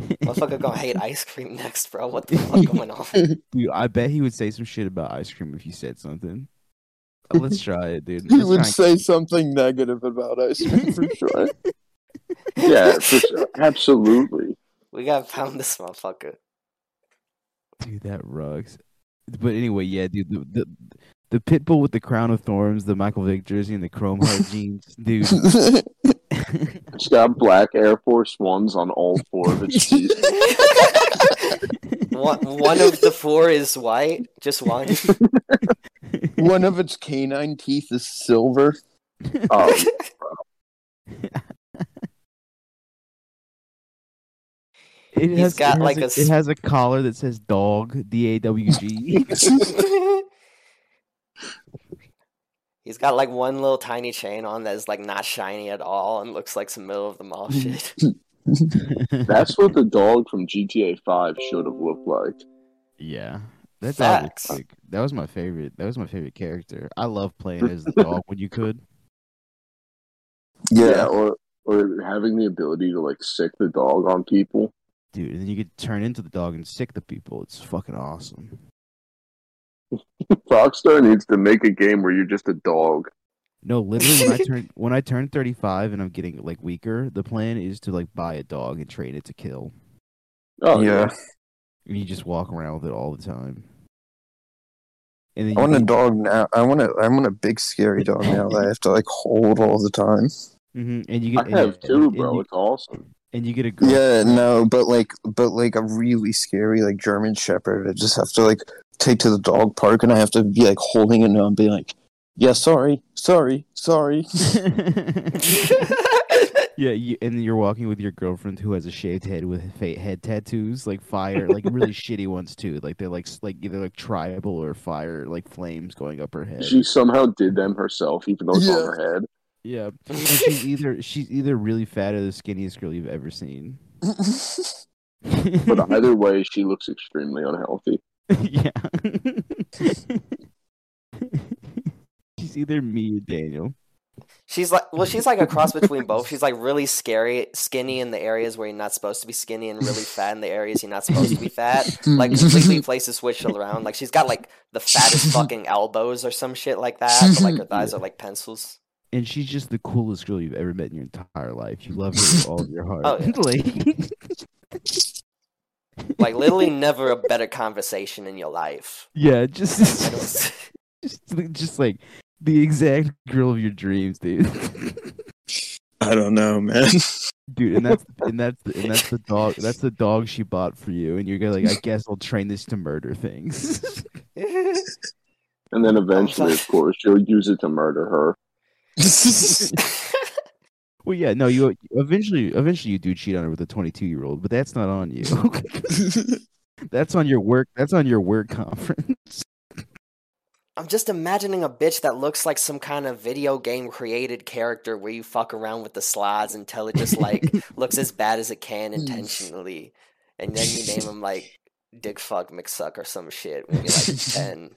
[SPEAKER 5] Motherfucker gonna hate ice cream next, bro. What the fuck going on?
[SPEAKER 2] Dude, I bet he would say some shit about ice cream if you said something. Let's try it, dude.
[SPEAKER 4] He
[SPEAKER 2] Let's
[SPEAKER 4] would
[SPEAKER 2] try and-
[SPEAKER 4] say something negative about ice cream for sure.
[SPEAKER 3] Yeah, for sure. absolutely.
[SPEAKER 5] We gotta pound this motherfucker.
[SPEAKER 2] Dude, that rugs. But anyway, yeah, dude, the, the the pit bull with the crown of thorns, the Michael Vick jersey, and the chrome heart jeans, dude.
[SPEAKER 3] It's got black Air Force Ones on all four of its teeth.
[SPEAKER 5] one one of the four is white, just one.
[SPEAKER 4] One of its canine teeth is silver.
[SPEAKER 3] Um,
[SPEAKER 2] It
[SPEAKER 5] He's
[SPEAKER 2] has,
[SPEAKER 5] got,
[SPEAKER 2] it has
[SPEAKER 5] like,
[SPEAKER 2] a,
[SPEAKER 5] a
[SPEAKER 2] it has a collar that says dog, D A W G.
[SPEAKER 5] He's got like one little tiny chain on that is like not shiny at all and looks like some middle of the mall shit.
[SPEAKER 3] that's what the dog from GTA 5 should have looked like.
[SPEAKER 2] yeah. That dog was
[SPEAKER 5] Facts.
[SPEAKER 2] sick. That was my favorite. That was my favorite character. I love playing as the dog when you could.
[SPEAKER 3] Yeah, or or having the ability to like sick the dog on people.
[SPEAKER 2] Dude, and then you could turn into the dog and sick the people. It's fucking awesome.
[SPEAKER 3] Rockstar needs to make a game where you're just a dog.
[SPEAKER 2] No, literally when I turn when I turn 35 and I'm getting like weaker, the plan is to like buy a dog and train it to kill.
[SPEAKER 3] Oh
[SPEAKER 4] yeah.
[SPEAKER 2] And you just walk around with it all the time. And then
[SPEAKER 4] I
[SPEAKER 2] you
[SPEAKER 4] want a dog now. I want a I want a big scary dog now that I have to like hold all the time.
[SPEAKER 2] Mm-hmm. and you
[SPEAKER 3] I
[SPEAKER 2] get and-
[SPEAKER 3] have
[SPEAKER 2] and-
[SPEAKER 3] two,
[SPEAKER 2] and
[SPEAKER 3] bro.
[SPEAKER 2] you-
[SPEAKER 3] It's awesome.
[SPEAKER 2] And you get a girl.
[SPEAKER 4] Yeah, no, but like but like a really scary like German shepherd. I just have to like take to the dog park and I have to be like holding it and be like, Yeah, sorry, sorry, sorry.
[SPEAKER 2] yeah, you, and you're walking with your girlfriend who has a shaved head with fa- head tattoos, like fire, like really shitty ones too. Like they're like like either like tribal or fire, like flames going up her head.
[SPEAKER 3] She somehow did them herself, even though it's on her head.
[SPEAKER 2] Yeah, and she's either she's either really fat or the skinniest girl you've ever seen.
[SPEAKER 3] But either way, she looks extremely unhealthy.
[SPEAKER 2] yeah. she's either me or Daniel.
[SPEAKER 5] She's like, well, she's like a cross between both. She's like really scary, skinny in the areas where you're not supposed to be skinny, and really fat in the areas you're not supposed to be fat. Like completely places switched around. Like she's got like the fattest fucking elbows or some shit like that, but like her thighs are like pencils.
[SPEAKER 2] And she's just the coolest girl you've ever met in your entire life. You love her with all of your heart.
[SPEAKER 5] Oh, yeah.
[SPEAKER 2] like,
[SPEAKER 5] Like literally never a better conversation in your life.
[SPEAKER 2] yeah, just,
[SPEAKER 5] I don't-
[SPEAKER 2] just, just like the exact girl of your dreams, dude.
[SPEAKER 4] I don't know, man.
[SPEAKER 2] dude, and that's and that's the, and that's the dog. That's the dog she bought for you, and you're gonna like, I guess I'll train this to murder things.
[SPEAKER 3] And then eventually, of course, you'll use it to murder her.
[SPEAKER 2] well, yeah, no, you eventually, eventually, you do cheat on her with a 22 year old, but that's not on you. that's on your work. That's on your work conference.
[SPEAKER 5] I'm just imagining a bitch that looks like some kind of video game created character where you fuck around with the slides until it just like looks as bad as it can intentionally, and then you name him like Dick Fuck McSuck or some shit when you're like ten.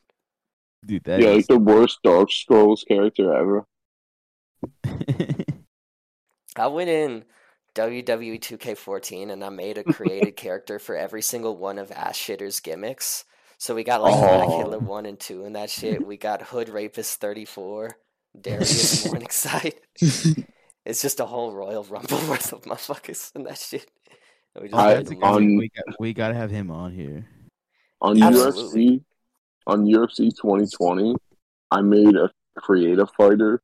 [SPEAKER 2] Dude, that
[SPEAKER 3] yeah,
[SPEAKER 2] is-
[SPEAKER 3] like the worst Dark Scrolls character ever.
[SPEAKER 5] I went in WWE 2K14 and I made a created character for every single one of Ass Shitter's gimmicks. So we got like Black
[SPEAKER 3] Oh.
[SPEAKER 5] Hitler 1 and 2 and that shit. We got Hood Rapist 34, Darius Morningside. It's just a whole Royal Rumble worth of motherfuckers and that shit. We just
[SPEAKER 3] I-
[SPEAKER 5] to
[SPEAKER 2] That's
[SPEAKER 5] use
[SPEAKER 2] a-
[SPEAKER 3] on-
[SPEAKER 2] we got we gotta have him on here.
[SPEAKER 3] On
[SPEAKER 5] Absolutely.
[SPEAKER 3] UFC, on UFC 2020, I made a creative fighter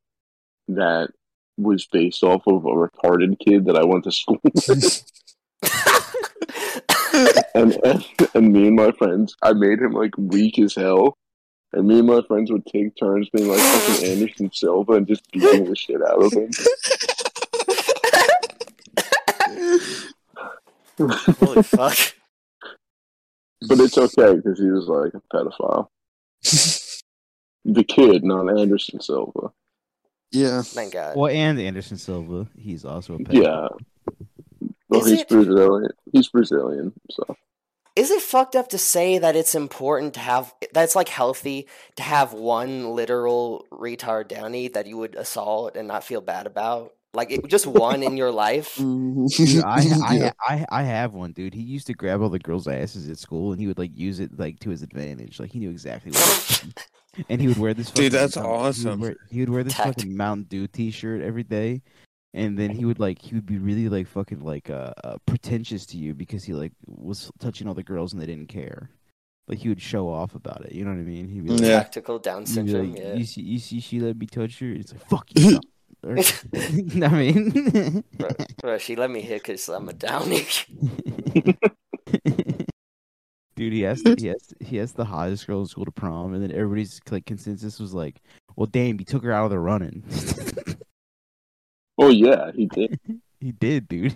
[SPEAKER 3] that was based off of a retarded kid that I went to school with. and, and and me and my friends, I made him like weak as hell. And me and my friends would take turns being like fucking Anderson Silva and just beating the shit out of him.
[SPEAKER 5] Holy fuck.
[SPEAKER 3] But it's okay because he was like a pedophile. The kid, not Anderson Silva.
[SPEAKER 4] Yeah.
[SPEAKER 5] Thank God.
[SPEAKER 2] Well, and Anderson Silva, he's also a pet.
[SPEAKER 3] Yeah. Well,
[SPEAKER 5] Is
[SPEAKER 3] he's
[SPEAKER 5] it-
[SPEAKER 3] Brazilian. He's Brazilian, so
[SPEAKER 5] Is it fucked up to say that it's important to have that's like healthy to have one literal retard downy that you would assault and not feel bad about? Like it, just one in your life?
[SPEAKER 2] Dude, I, I, I, I have one, dude. He used to grab all the girls' asses at school, and he would like use it like to his advantage. Like he knew exactly what. to do. and he would wear this.
[SPEAKER 4] Dude,
[SPEAKER 2] fucking
[SPEAKER 4] that's
[SPEAKER 2] Mountain- He
[SPEAKER 4] awesome.
[SPEAKER 2] would wear, he would wear this
[SPEAKER 5] Tactic.
[SPEAKER 2] fucking Mountain Dew T-shirt every day, and then he would like he would be really like fucking like uh, uh pretentious to you because he like was touching all the girls and they didn't care. Like he would show off about it. You know what I mean? He'd be like,
[SPEAKER 4] Yeah.
[SPEAKER 5] Tactical Down
[SPEAKER 2] You'd be
[SPEAKER 5] syndrome.
[SPEAKER 2] like,
[SPEAKER 5] yeah.
[SPEAKER 2] You see, you see, she let me touch her. It's like fuck you. Stop." Or- you know what I mean,
[SPEAKER 5] Bro, bro, she let me hit because I'm a downy.
[SPEAKER 2] dude, he has he has he has the hottest girl in school to prom, and then everybody's like consensus was like, "Well, damn, he took her out of the running."
[SPEAKER 3] Oh yeah, he did.
[SPEAKER 2] he did, dude.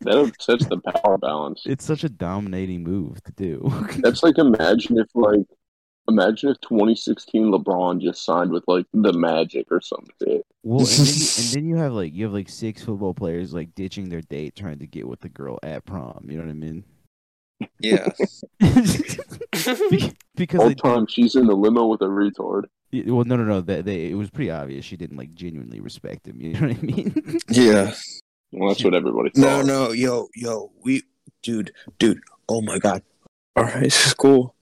[SPEAKER 3] That upsets the power balance.
[SPEAKER 2] it's such a dominating move to do.
[SPEAKER 3] That's like imagine if like imagine if 2016 LeBron just signed with like the Magic or something.
[SPEAKER 2] well, and then, you, and then you have like you have like six football players like ditching their date trying to get with the girl at prom. You know what I mean?
[SPEAKER 4] Yeah.
[SPEAKER 2] Because
[SPEAKER 3] All
[SPEAKER 2] they,
[SPEAKER 3] time she's in the limo with a retard.
[SPEAKER 2] Yeah, Well, no, no, no. That they it was pretty obvious she didn't like genuinely respect him. You know what I mean?
[SPEAKER 4] Yeah.
[SPEAKER 3] Well, that's what everybody
[SPEAKER 4] No,
[SPEAKER 3] thought.
[SPEAKER 4] no, no, yo, yo, we, dude, dude, oh my god. Our high school.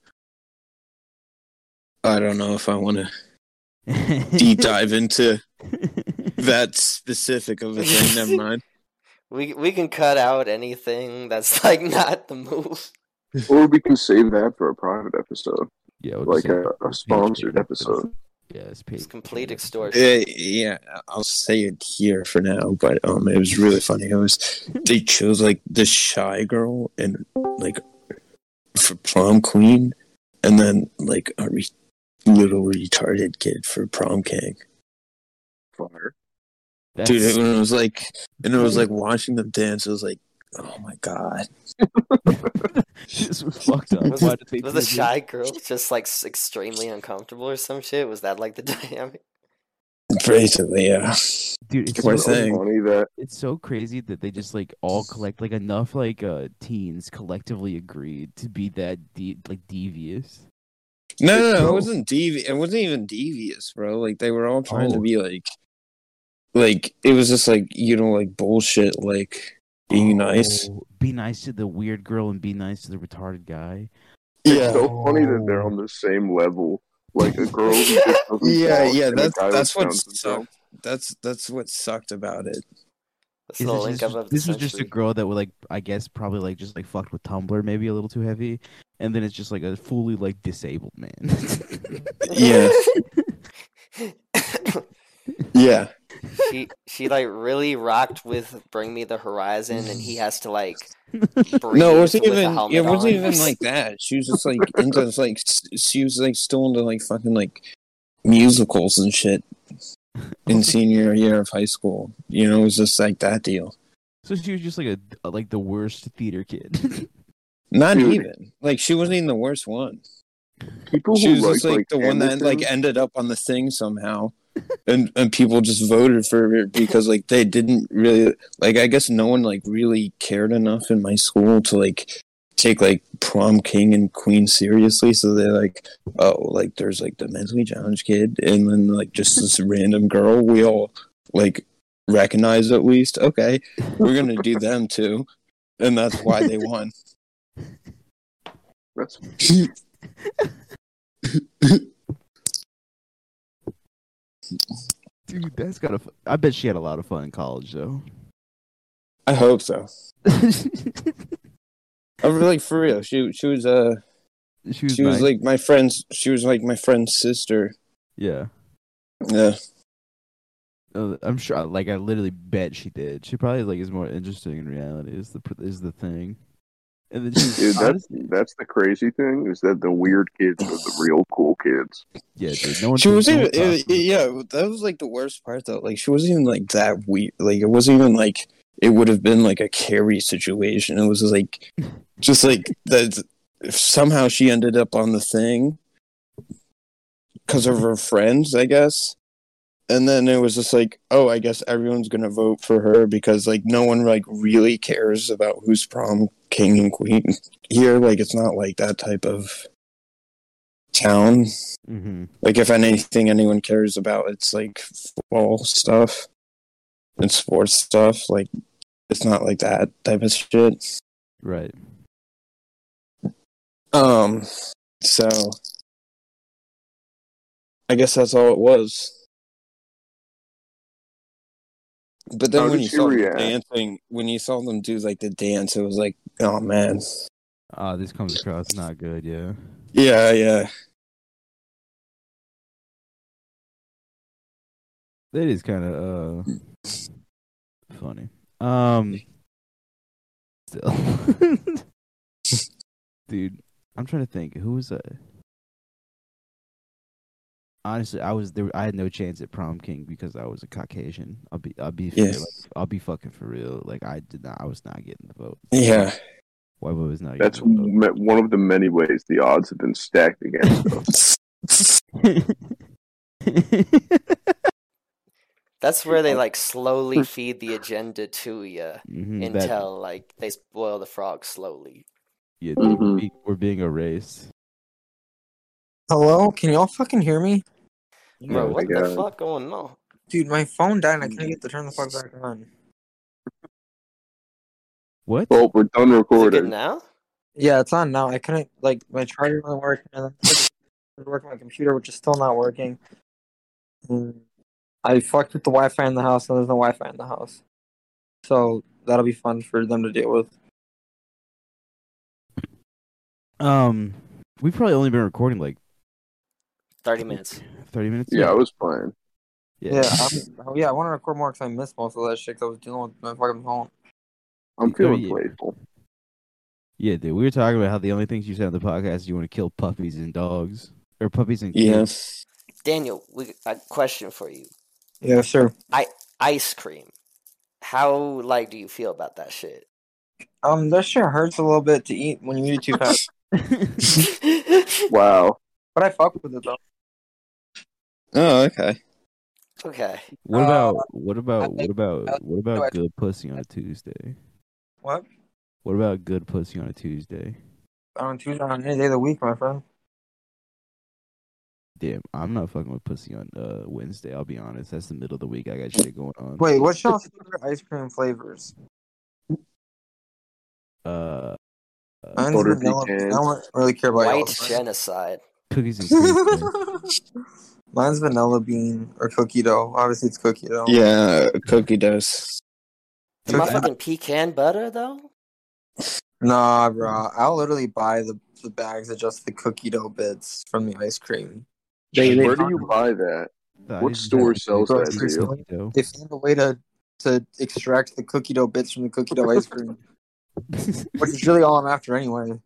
[SPEAKER 4] I don't know if I want to deep dive into that specific of a thing. Never mind.
[SPEAKER 5] we we can cut out anything that's like not the move.
[SPEAKER 3] Or we can save that for a private episode,
[SPEAKER 2] yeah, we'll
[SPEAKER 3] like a, a sponsored episode.
[SPEAKER 2] Yeah, it's, paid,
[SPEAKER 5] It's complete extortion.
[SPEAKER 4] Uh, yeah, I'll say it here for now, but um, it was really funny. It was they chose like the shy girl and like for prom queen, and then like a re- little retarded kid for prom king.
[SPEAKER 3] Fire.
[SPEAKER 2] That's,
[SPEAKER 4] Dude, and it was like, and it was like watching them dance. It was like, oh my god.
[SPEAKER 2] this was fucked up.
[SPEAKER 5] Was,
[SPEAKER 2] Why did they
[SPEAKER 5] was the shy girl just like extremely uncomfortable or some shit? Was that like the dynamic?
[SPEAKER 4] Basically, yeah.
[SPEAKER 2] Dude, it's
[SPEAKER 4] Poor
[SPEAKER 2] so,
[SPEAKER 3] so
[SPEAKER 4] thing.
[SPEAKER 3] funny that
[SPEAKER 2] it's so crazy that they just like all collect like enough like uh teens collectively agreed to be that de- like devious.
[SPEAKER 4] No, no, no,
[SPEAKER 3] No.
[SPEAKER 4] it wasn't devious. It wasn't even devious, bro. Like they were all trying to
[SPEAKER 2] Oh.
[SPEAKER 4] be like, like it was just like you know, like bullshit, like being oh, nice.
[SPEAKER 2] Oh, Be nice to the weird girl and be nice to the retarded guy. Yeah.
[SPEAKER 3] it's so funny that they're on the same level. Like a girl who just
[SPEAKER 4] Yeah, yeah, that's that's what
[SPEAKER 3] sounds himself.
[SPEAKER 4] sucked. That's that's what sucked about it.
[SPEAKER 5] That's
[SPEAKER 2] Is
[SPEAKER 5] the
[SPEAKER 2] this,
[SPEAKER 5] link
[SPEAKER 2] this,
[SPEAKER 5] up
[SPEAKER 2] was,
[SPEAKER 5] of
[SPEAKER 2] this was just a girl that would like I guess probably like just like fucked with Tumblr maybe a little too heavy, and then it's just like a fully like disabled man.
[SPEAKER 4] Yeah, yeah.
[SPEAKER 5] she she like really rocked with Bring Me the Horizon, and he has to like
[SPEAKER 4] No, it wasn't even.
[SPEAKER 5] helmet
[SPEAKER 4] It wasn't
[SPEAKER 5] on.
[SPEAKER 4] even like that. She was just like into like she was like still into like fucking like musicals and shit in senior year of high school. You know, it was just like that deal.
[SPEAKER 2] so she was just like a like the worst theater kid.
[SPEAKER 4] Not
[SPEAKER 3] Dude.
[SPEAKER 4] even like she wasn't even the worst one.
[SPEAKER 3] People
[SPEAKER 4] She
[SPEAKER 3] who
[SPEAKER 4] was
[SPEAKER 3] like,
[SPEAKER 4] just like,
[SPEAKER 3] like
[SPEAKER 4] the one that like ended up on the thing somehow, and and people just voted for her because like they didn't really like. I guess no one like really cared enough in my school to like take like prom king and queen seriously. So they're like, oh, like there's like the mentally challenged kid, and then like just this random girl. We all like recognize at least. Okay, we're gonna do them too, and that's why they won.
[SPEAKER 3] That's
[SPEAKER 2] Dude, that's gotta. I bet she had a lot of fun in college though.
[SPEAKER 4] I hope so. I'm like for real. She she was uh
[SPEAKER 2] she was,
[SPEAKER 4] she was
[SPEAKER 2] nice.
[SPEAKER 4] like my friend's she was like my friend's sister.
[SPEAKER 2] yeah.
[SPEAKER 4] Yeah.
[SPEAKER 2] Uh, I'm sure. Like I literally bet she did. She probably like is more interesting in reality. Is the is the thing. And then she was
[SPEAKER 3] dude. That's
[SPEAKER 2] honestly-
[SPEAKER 3] that's the crazy thing is that the weird kids are the real cool kids.
[SPEAKER 2] yeah, dude. No one.
[SPEAKER 4] She wasn't even it-
[SPEAKER 2] talked to her.
[SPEAKER 4] yeah, that was like the worst part though. Like she wasn't even like that weird like it wasn't even like it would have been like a carry situation. It was just like just like that if somehow she ended up on the thing because of her friends, I guess. And then it was just like, oh, I guess everyone's gonna vote for her because like no one like really cares about who's prom king and queen here. Like it's not like that type of town.
[SPEAKER 2] Mhm.
[SPEAKER 4] Like if anything anyone cares about, it's like fall stuff and sports stuff. Like it's not like that type of shit.
[SPEAKER 2] Right.
[SPEAKER 4] Um, so I guess that's all it was. But then
[SPEAKER 3] How
[SPEAKER 4] when you
[SPEAKER 3] she
[SPEAKER 4] saw them dancing, when you saw them do like the dance, it was like, oh man,
[SPEAKER 2] Ah, this comes across not good. Yeah.
[SPEAKER 4] yeah, yeah.
[SPEAKER 2] That is kind of uh funny. Um still. Dude, I'm trying to think who was that? Honestly, I was there I had no chance at prom king because I was a Caucasian. I'll be I'll be
[SPEAKER 4] Yeah.
[SPEAKER 2] like, I'll be fucking for real. Like I did not I was not getting the vote.
[SPEAKER 4] Yeah.
[SPEAKER 2] White boy was not
[SPEAKER 3] That's
[SPEAKER 2] getting
[SPEAKER 3] me- one of the many ways the odds have been stacked against us.
[SPEAKER 2] the vote.
[SPEAKER 5] That's where they like slowly feed the agenda to you
[SPEAKER 2] Mhm, that-
[SPEAKER 5] until like they spoil the frog slowly.
[SPEAKER 2] yeah, dude, we're,
[SPEAKER 3] Mhm.
[SPEAKER 2] being, we're being erased.
[SPEAKER 6] Hello, can y'all fucking hear me?
[SPEAKER 5] Bro,
[SPEAKER 3] Oh my
[SPEAKER 5] what the fuck going on?
[SPEAKER 6] Dude, my phone died and I couldn't get to turn the fuck back on.
[SPEAKER 2] What?
[SPEAKER 3] Oh, we're done
[SPEAKER 5] Is it
[SPEAKER 3] recording.
[SPEAKER 5] now?
[SPEAKER 6] Yeah, it's on now. I couldn't like my charger wasn't working and then it working my computer, which is still not working. And I fucked with the Wi-Fi in the house, and there's no Wi-Fi in the house. So that'll be fun for them to deal with.
[SPEAKER 2] Um, we've probably only been recording like
[SPEAKER 5] Thirty minutes.
[SPEAKER 2] thirty minutes.
[SPEAKER 3] Yeah, I was fine.
[SPEAKER 2] yeah.
[SPEAKER 6] Yeah, I'm, oh, yeah. I want to record more because I missed most of that shit. 'cause I was dealing with my fucking phone.
[SPEAKER 3] I'm
[SPEAKER 2] Oh,
[SPEAKER 3] feeling
[SPEAKER 2] yeah.
[SPEAKER 3] playful.
[SPEAKER 2] Yeah, dude. We were talking about how the only things you said on the podcast is you want to kill puppies and dogs or puppies and
[SPEAKER 4] Yeah.
[SPEAKER 2] kids.
[SPEAKER 5] Daniel, we a question for you.
[SPEAKER 1] Yeah, sure.
[SPEAKER 5] Ice cream. How like do you feel about that shit?
[SPEAKER 1] Um, that shit hurts a little bit to eat when you eat it too fast,
[SPEAKER 3] Wow.
[SPEAKER 1] but I fuck with it though.
[SPEAKER 4] Oh, okay.
[SPEAKER 5] okay.
[SPEAKER 2] What
[SPEAKER 1] Uh,
[SPEAKER 2] about what about what about what
[SPEAKER 1] no,
[SPEAKER 2] about good pussy on a Tuesday?
[SPEAKER 1] What?
[SPEAKER 2] What about good pussy on a Tuesday?
[SPEAKER 1] On Tuesday, on any day of the week, my friend.
[SPEAKER 2] Damn, I'm not fucking with pussy on uh, Wednesday. I'll be honest. That's the middle of the week. I got shit going on.
[SPEAKER 1] Wait, what's y'all's favorite ice cream flavors?
[SPEAKER 2] Uh,
[SPEAKER 1] Mine's
[SPEAKER 3] Butter
[SPEAKER 1] vanilla. I don't really care about
[SPEAKER 5] White
[SPEAKER 1] y'all's.
[SPEAKER 5] genocide.
[SPEAKER 2] cookies and cream.
[SPEAKER 1] Mine's vanilla bean or cookie dough. Obviously, it's cookie dough.
[SPEAKER 4] Yeah, cookie does.
[SPEAKER 5] The
[SPEAKER 1] Cookie-
[SPEAKER 5] motherfucking pecan butter though?
[SPEAKER 1] Nah, bro. I'll literally buy the, the bags of just the cookie dough bits from the ice cream. They, they,
[SPEAKER 3] Where do you buy that?
[SPEAKER 2] The
[SPEAKER 3] What store sells
[SPEAKER 1] that
[SPEAKER 2] cookies
[SPEAKER 1] to you? they found a way to to extract the cookie dough bits from the cookie dough ice cream, which is really all I'm after anyway.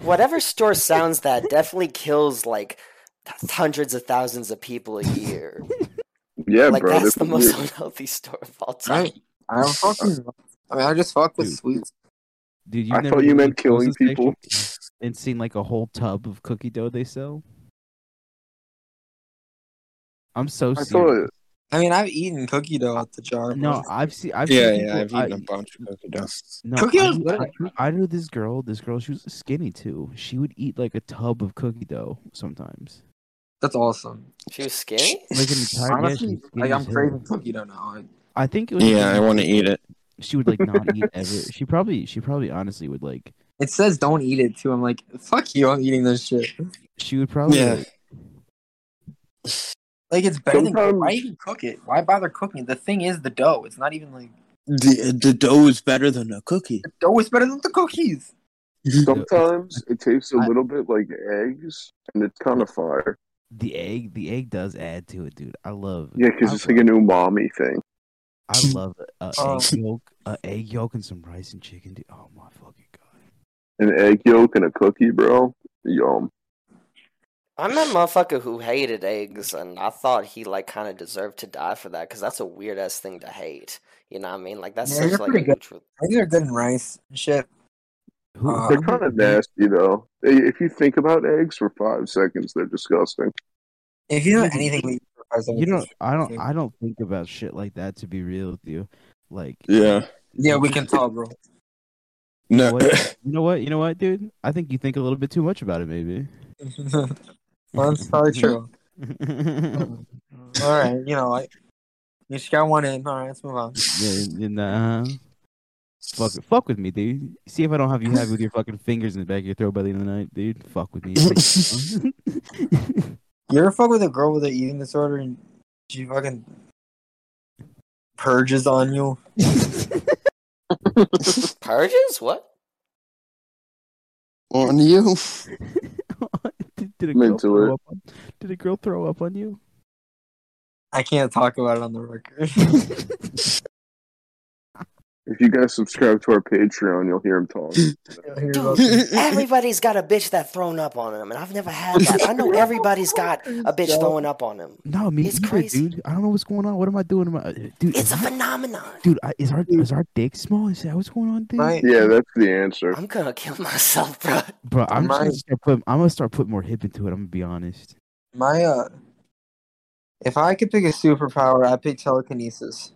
[SPEAKER 5] Whatever store sounds that definitely kills like hundreds of thousands of people a year.
[SPEAKER 3] Yeah,
[SPEAKER 5] like
[SPEAKER 3] bro.
[SPEAKER 5] that's the most
[SPEAKER 3] weird.
[SPEAKER 5] unhealthy store of all time.
[SPEAKER 1] Right? I don't fucking. I mean, I just fuck with
[SPEAKER 2] Dude.
[SPEAKER 1] sweets.
[SPEAKER 2] Dude, you've
[SPEAKER 3] I
[SPEAKER 2] never
[SPEAKER 3] thought you meant killing people.
[SPEAKER 2] and seen like a whole tub of cookie dough they sell. I'm so
[SPEAKER 3] I
[SPEAKER 2] serious.
[SPEAKER 1] I mean, I've eaten cookie dough at the jar.
[SPEAKER 2] No, I've seen. I've
[SPEAKER 4] Yeah,
[SPEAKER 2] seen
[SPEAKER 4] yeah,
[SPEAKER 2] people-
[SPEAKER 4] I've eaten
[SPEAKER 2] I-
[SPEAKER 4] a bunch of cookie dough.
[SPEAKER 2] No,
[SPEAKER 1] Cookie
[SPEAKER 2] I,
[SPEAKER 1] dough's.
[SPEAKER 2] I, I knew this girl. This girl, she was skinny too. She would eat like a tub of cookie dough sometimes.
[SPEAKER 1] That's awesome.
[SPEAKER 5] She was skinny?
[SPEAKER 2] Like an entire.
[SPEAKER 1] Honestly,
[SPEAKER 2] was skinny
[SPEAKER 1] like I'm
[SPEAKER 2] as
[SPEAKER 1] craving cookie dough now. I-
[SPEAKER 2] I think it was.
[SPEAKER 4] Yeah, I want to eat it.
[SPEAKER 2] She would like not eat ever. She probably. She probably honestly would like.
[SPEAKER 1] It says don't eat it too. I'm like, fuck you. I'm eating this shit.
[SPEAKER 2] She would probably.
[SPEAKER 4] Yeah.
[SPEAKER 2] like-
[SPEAKER 1] Like it's better than
[SPEAKER 3] Sometimes-
[SPEAKER 1] why even cook it? Why bother cooking? The thing is the dough. It's not even like
[SPEAKER 4] The the dough is better than a cookie.
[SPEAKER 1] the dough is better than the cookies.
[SPEAKER 3] sometimes it tastes a little bit like eggs, and it's kind of fire.
[SPEAKER 2] the egg. The egg does add to it, dude. I love. It.
[SPEAKER 3] Yeah, because it's like an umami thing.
[SPEAKER 2] I love a, a
[SPEAKER 1] Oh.
[SPEAKER 2] egg um, yolk, a egg yolk, and some rice and chicken. Dude. Oh my fucking god.
[SPEAKER 3] An egg yolk and a cookie, bro. Yum.
[SPEAKER 5] I'm that motherfucker who hated eggs, and I thought he like kind of deserved to die for that because that's a weird ass thing to hate. You know what I mean? Like that's
[SPEAKER 1] Yeah,
[SPEAKER 5] such like a
[SPEAKER 1] pretty good.
[SPEAKER 5] neutral.
[SPEAKER 1] Eggs are good in rice and shit. Uh,
[SPEAKER 3] They're kind of
[SPEAKER 2] the egg-
[SPEAKER 3] nasty though. If you think about eggs for five seconds, they're disgusting.
[SPEAKER 1] If you know anything, we
[SPEAKER 2] You know, I don't. I don't think about shit like that. To be real with you, like.
[SPEAKER 4] Yeah.
[SPEAKER 1] Yeah, we can tell, bro.
[SPEAKER 4] No.
[SPEAKER 2] What? You know what? You know what, dude? I think you think a little bit too much about it, maybe.
[SPEAKER 1] That's probably true. All right, you know, I you just got one in. All right, let's move on.
[SPEAKER 2] yeah, and, uh, fuck, fuck with me, dude. See if I don't have you happy with your fucking fingers in the back of your throat by the end of the night, dude. Fuck with me.
[SPEAKER 1] You ever fuck with a girl with an eating disorder and she fucking purges on you?
[SPEAKER 5] Purges? What?
[SPEAKER 4] On you.
[SPEAKER 2] Did, did a
[SPEAKER 3] I'm
[SPEAKER 2] girl
[SPEAKER 3] into
[SPEAKER 2] throw
[SPEAKER 3] it.
[SPEAKER 2] up on, Did a girl throw up on you?
[SPEAKER 1] I can't talk about it on the record.
[SPEAKER 3] If you guys subscribe to our Patreon, you'll hear him talk.
[SPEAKER 5] Dude, everybody's got a bitch that thrown up on them, and I've never had that. I know everybody's got a bitch throwing up on them.
[SPEAKER 2] No, me
[SPEAKER 5] It's
[SPEAKER 2] either,
[SPEAKER 5] crazy.
[SPEAKER 2] dude. I don't know what's going on. What am I doing? Am I, dude,
[SPEAKER 5] It's
[SPEAKER 2] is
[SPEAKER 5] a phenomenon.
[SPEAKER 2] dude. I- Is our is our dick small? Is that what's going on, dude?
[SPEAKER 1] Right.
[SPEAKER 3] yeah, that's the answer.
[SPEAKER 5] I'm gonna kill myself, bro.
[SPEAKER 2] Bro, I'm just
[SPEAKER 1] My-
[SPEAKER 2] gonna start putting. I'm gonna start putting more hip into it. I'm gonna be honest.
[SPEAKER 1] My uh, if I could pick a superpower, I'd pick telekinesis.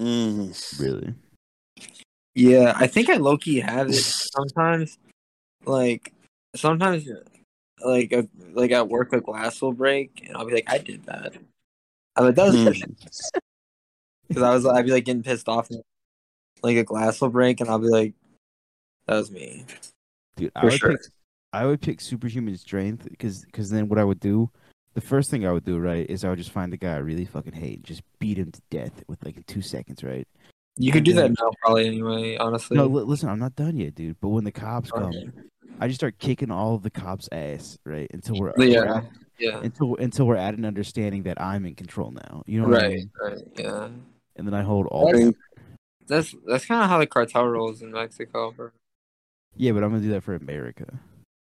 [SPEAKER 4] Mm.
[SPEAKER 2] Really.
[SPEAKER 1] Yeah, I think I low key have it sometimes. Like sometimes, like a, like at work, a glass will break, and I'll be like, I did that. I'm like, that was
[SPEAKER 4] Hmm.
[SPEAKER 1] because I was I'd be like getting pissed off. and, Like a glass will break, and I'll be like, that was me.
[SPEAKER 2] Dude, I would
[SPEAKER 1] sure.
[SPEAKER 2] pick I would pick superhuman strength because because then what I would do, the first thing I would do right is I would just find the guy I really fucking hate, and just beat him to death with like two seconds, right?
[SPEAKER 1] You could do that
[SPEAKER 2] Yeah.
[SPEAKER 1] now, probably anyway. Honestly,
[SPEAKER 2] No, li- listen, I'm not done yet, dude. But when the cops come,
[SPEAKER 1] Okay.
[SPEAKER 2] I just start kicking all of the cops' ass, right? Until we're
[SPEAKER 1] Yeah.
[SPEAKER 2] we're at-
[SPEAKER 1] yeah,
[SPEAKER 2] until until we're at an understanding that I'm in control now. You know what I
[SPEAKER 1] right,
[SPEAKER 2] mean?
[SPEAKER 1] right, yeah.
[SPEAKER 2] And then I hold all.
[SPEAKER 1] That's- That's that's kind of how the cartel rolls in Mexico. Bro.
[SPEAKER 2] Yeah, but I'm gonna do that for America.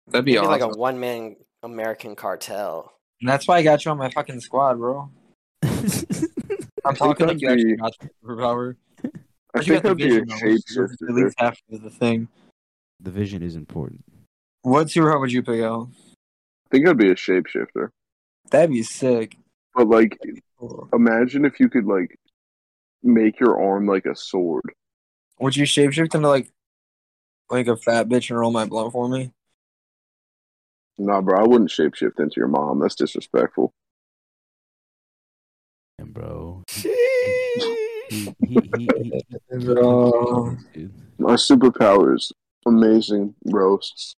[SPEAKER 1] That'd be
[SPEAKER 5] Maybe
[SPEAKER 1] awesome.
[SPEAKER 5] like a one man American Cartel.
[SPEAKER 1] And that's why I got you on my fucking squad, bro. I'm talking like
[SPEAKER 3] I'd
[SPEAKER 1] you actually got the superpower.
[SPEAKER 3] I
[SPEAKER 1] But you
[SPEAKER 3] think
[SPEAKER 1] got
[SPEAKER 3] I'd
[SPEAKER 1] the
[SPEAKER 3] be a
[SPEAKER 1] vision, though, which is At least half of the thing.
[SPEAKER 2] the vision is important.
[SPEAKER 1] What superpower would you pick out?
[SPEAKER 3] I think I'd be a shapeshifter.
[SPEAKER 1] That'd be sick.
[SPEAKER 3] But like, imagine if you could like make your arm like a sword.
[SPEAKER 1] Would you shapeshift into like like a fat bitch and roll my blunt for me?
[SPEAKER 3] Nah, bro, I wouldn't shapeshift into your mom. That's disrespectful.
[SPEAKER 2] And bro, he, he, he, he, he-
[SPEAKER 1] Bro.
[SPEAKER 3] My superpower is amazing roasts.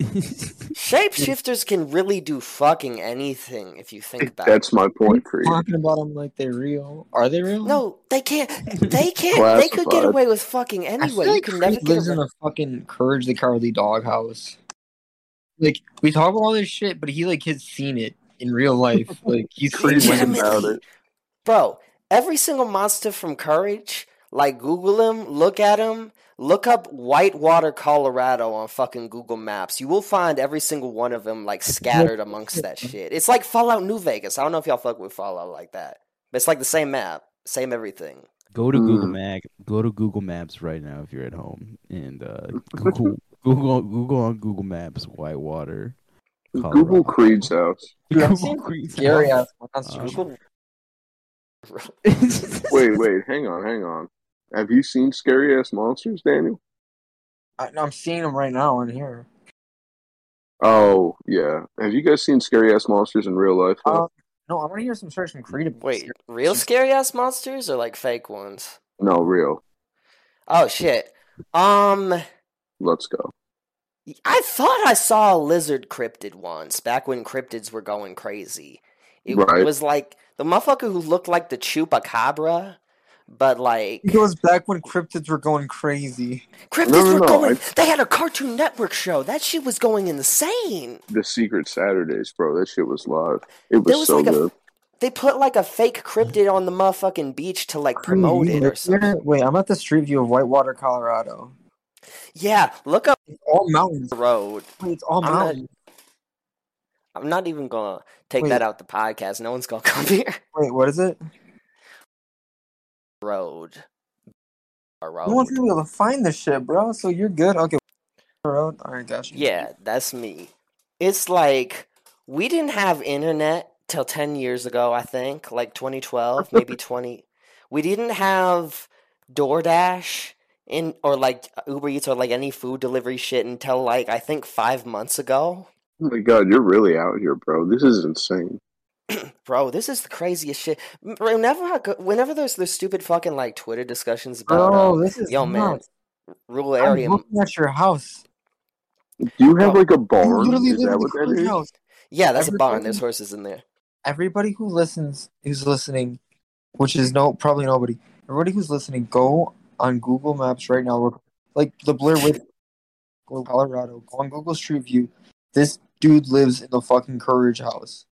[SPEAKER 5] Shapeshifters can really do fucking anything if you think about
[SPEAKER 3] That's
[SPEAKER 5] it.
[SPEAKER 3] my point, Creed.
[SPEAKER 1] Talking about them like they're real. Are they real?
[SPEAKER 5] No, they can't. They can't. They could get away with fucking
[SPEAKER 1] I
[SPEAKER 5] anyway.
[SPEAKER 1] feel
[SPEAKER 5] You can
[SPEAKER 1] Creed
[SPEAKER 5] never get
[SPEAKER 1] lives in a fucking Courage the Cowardly Dog house. Like we talk about all this shit, but he like has seen it in real life. Like he's seen
[SPEAKER 3] Creed
[SPEAKER 1] women.
[SPEAKER 3] went about it.
[SPEAKER 5] Bro, every single monster from Courage, like Google him, look at him, look up Whitewater, Colorado on fucking Google Maps. You will find every single one of them like scattered amongst that shit. It's like Fallout New Vegas. I don't know if y'all fuck with Fallout like that. But it's like the same map, same everything.
[SPEAKER 2] Go to Google
[SPEAKER 3] Mm.
[SPEAKER 2] Mag. Go to Google Maps right now if you're at home, and uh, Google Google Google on Google Maps Whitewater.
[SPEAKER 3] Google
[SPEAKER 2] Colorado.
[SPEAKER 3] Creed's house.
[SPEAKER 1] Dude, I've
[SPEAKER 2] Google
[SPEAKER 1] seen
[SPEAKER 2] Creed's
[SPEAKER 1] scary
[SPEAKER 2] house.
[SPEAKER 1] ass monsters.
[SPEAKER 2] Um,
[SPEAKER 3] Wait, wait, hang on, hang on. Have you seen scary ass monsters, Daniel?
[SPEAKER 1] I, I'm seeing them right now in here.
[SPEAKER 3] Oh yeah. Have you guys seen scary ass monsters in real life?
[SPEAKER 1] Uh, no, I want to hear some search from Creed.
[SPEAKER 5] Wait,
[SPEAKER 1] scary-
[SPEAKER 5] real scary ass monsters or like fake ones?
[SPEAKER 3] no, real.
[SPEAKER 5] Oh shit. Um
[SPEAKER 3] Let's go.
[SPEAKER 5] I thought I saw a lizard cryptid once back when cryptids were going crazy. It
[SPEAKER 3] Right.
[SPEAKER 5] was like the motherfucker who looked like the chupacabra, but like
[SPEAKER 1] It was back when cryptids were going crazy.
[SPEAKER 5] cryptids
[SPEAKER 3] No, no,
[SPEAKER 5] were
[SPEAKER 3] no,
[SPEAKER 5] going.
[SPEAKER 3] I-
[SPEAKER 5] They had a Cartoon Network show. That shit was going insane.
[SPEAKER 3] The Secret Saturdays, bro. That shit was live. It was
[SPEAKER 5] was
[SPEAKER 3] so
[SPEAKER 5] like a-
[SPEAKER 3] good.
[SPEAKER 5] They put like a fake cryptid on the motherfucking beach to like promote it or something.
[SPEAKER 1] Wait, I'm at the street view of Whitewater, Colorado.
[SPEAKER 5] Yeah, look up
[SPEAKER 1] It's all mountains.
[SPEAKER 5] road.
[SPEAKER 1] It's all
[SPEAKER 5] I'm not-
[SPEAKER 1] mountains.
[SPEAKER 5] I'm not even gonna take
[SPEAKER 1] Wait.
[SPEAKER 5] that out the podcast. No one's gonna come here.
[SPEAKER 1] Wait, what is it?
[SPEAKER 5] Road. Road.
[SPEAKER 1] No one's gonna be able to find this shit, bro. So you're good. Okay. Road. All right, gotcha.
[SPEAKER 5] Yeah, that's me. It's like we didn't have internet till 10 years ago, I think, like 2012, maybe 20. We didn't have DoorDash in or like Uber Eats or like any food delivery shit until like I think 5 months ago.
[SPEAKER 3] Oh my god, you're really out here, bro. This is insane.
[SPEAKER 5] Bro, this is the craziest shit. Whenever go, whenever there's those stupid fucking like Twitter discussions about
[SPEAKER 1] Bro,
[SPEAKER 5] uh,
[SPEAKER 1] this is
[SPEAKER 5] yo man,
[SPEAKER 1] nuts.
[SPEAKER 5] rural
[SPEAKER 1] I'm
[SPEAKER 5] area
[SPEAKER 1] looking at your house.
[SPEAKER 3] Do you have
[SPEAKER 5] Bro,
[SPEAKER 3] like a barn?
[SPEAKER 1] literally
[SPEAKER 3] Is that what
[SPEAKER 1] the
[SPEAKER 3] that
[SPEAKER 1] Courage
[SPEAKER 3] is?
[SPEAKER 1] house.
[SPEAKER 5] Yeah, that's a barn. There's horses in there.
[SPEAKER 1] Everybody who listens, who's listening, which is no probably nobody. Everybody who's listening, go on Google Maps right now. Like the Blair Witch, Colorado. On Google Street View. This dude lives in the fucking Courage house.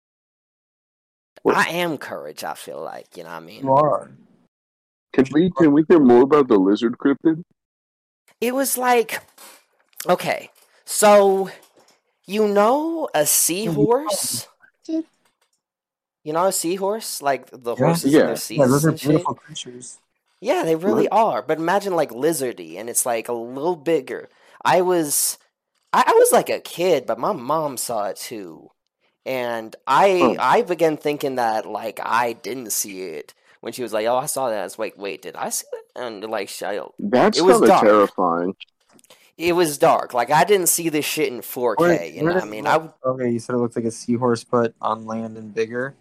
[SPEAKER 3] What?
[SPEAKER 5] I am courage, I feel like, you know what I mean?
[SPEAKER 1] You are.
[SPEAKER 3] Can we can we hear more about the lizard cryptid?
[SPEAKER 5] It was like, okay, so you know a seahorse? You know a seahorse? Like the
[SPEAKER 1] Yeah.
[SPEAKER 5] horses
[SPEAKER 3] Yeah.
[SPEAKER 5] in their
[SPEAKER 1] Yeah,
[SPEAKER 5] seats
[SPEAKER 1] those are
[SPEAKER 5] and shit?
[SPEAKER 1] beautiful creatures.
[SPEAKER 5] Yeah, they really are. But imagine like lizardy, and it's like a little bigger. I was, I, I was like a kid, but my mom saw it too, and I. I began thinking that like I didn't see it when she was like, "Oh, I saw that." I was like, "Wait, did I see that?" And like, she,
[SPEAKER 3] That's
[SPEAKER 5] It was dark.
[SPEAKER 3] terrifying.
[SPEAKER 5] it was dark. Like I didn't see this shit in 4K.
[SPEAKER 1] Where-
[SPEAKER 5] you know, what I mean,
[SPEAKER 1] look?
[SPEAKER 5] I w-
[SPEAKER 1] Okay, you said it looked like a seahorse, but on land and bigger.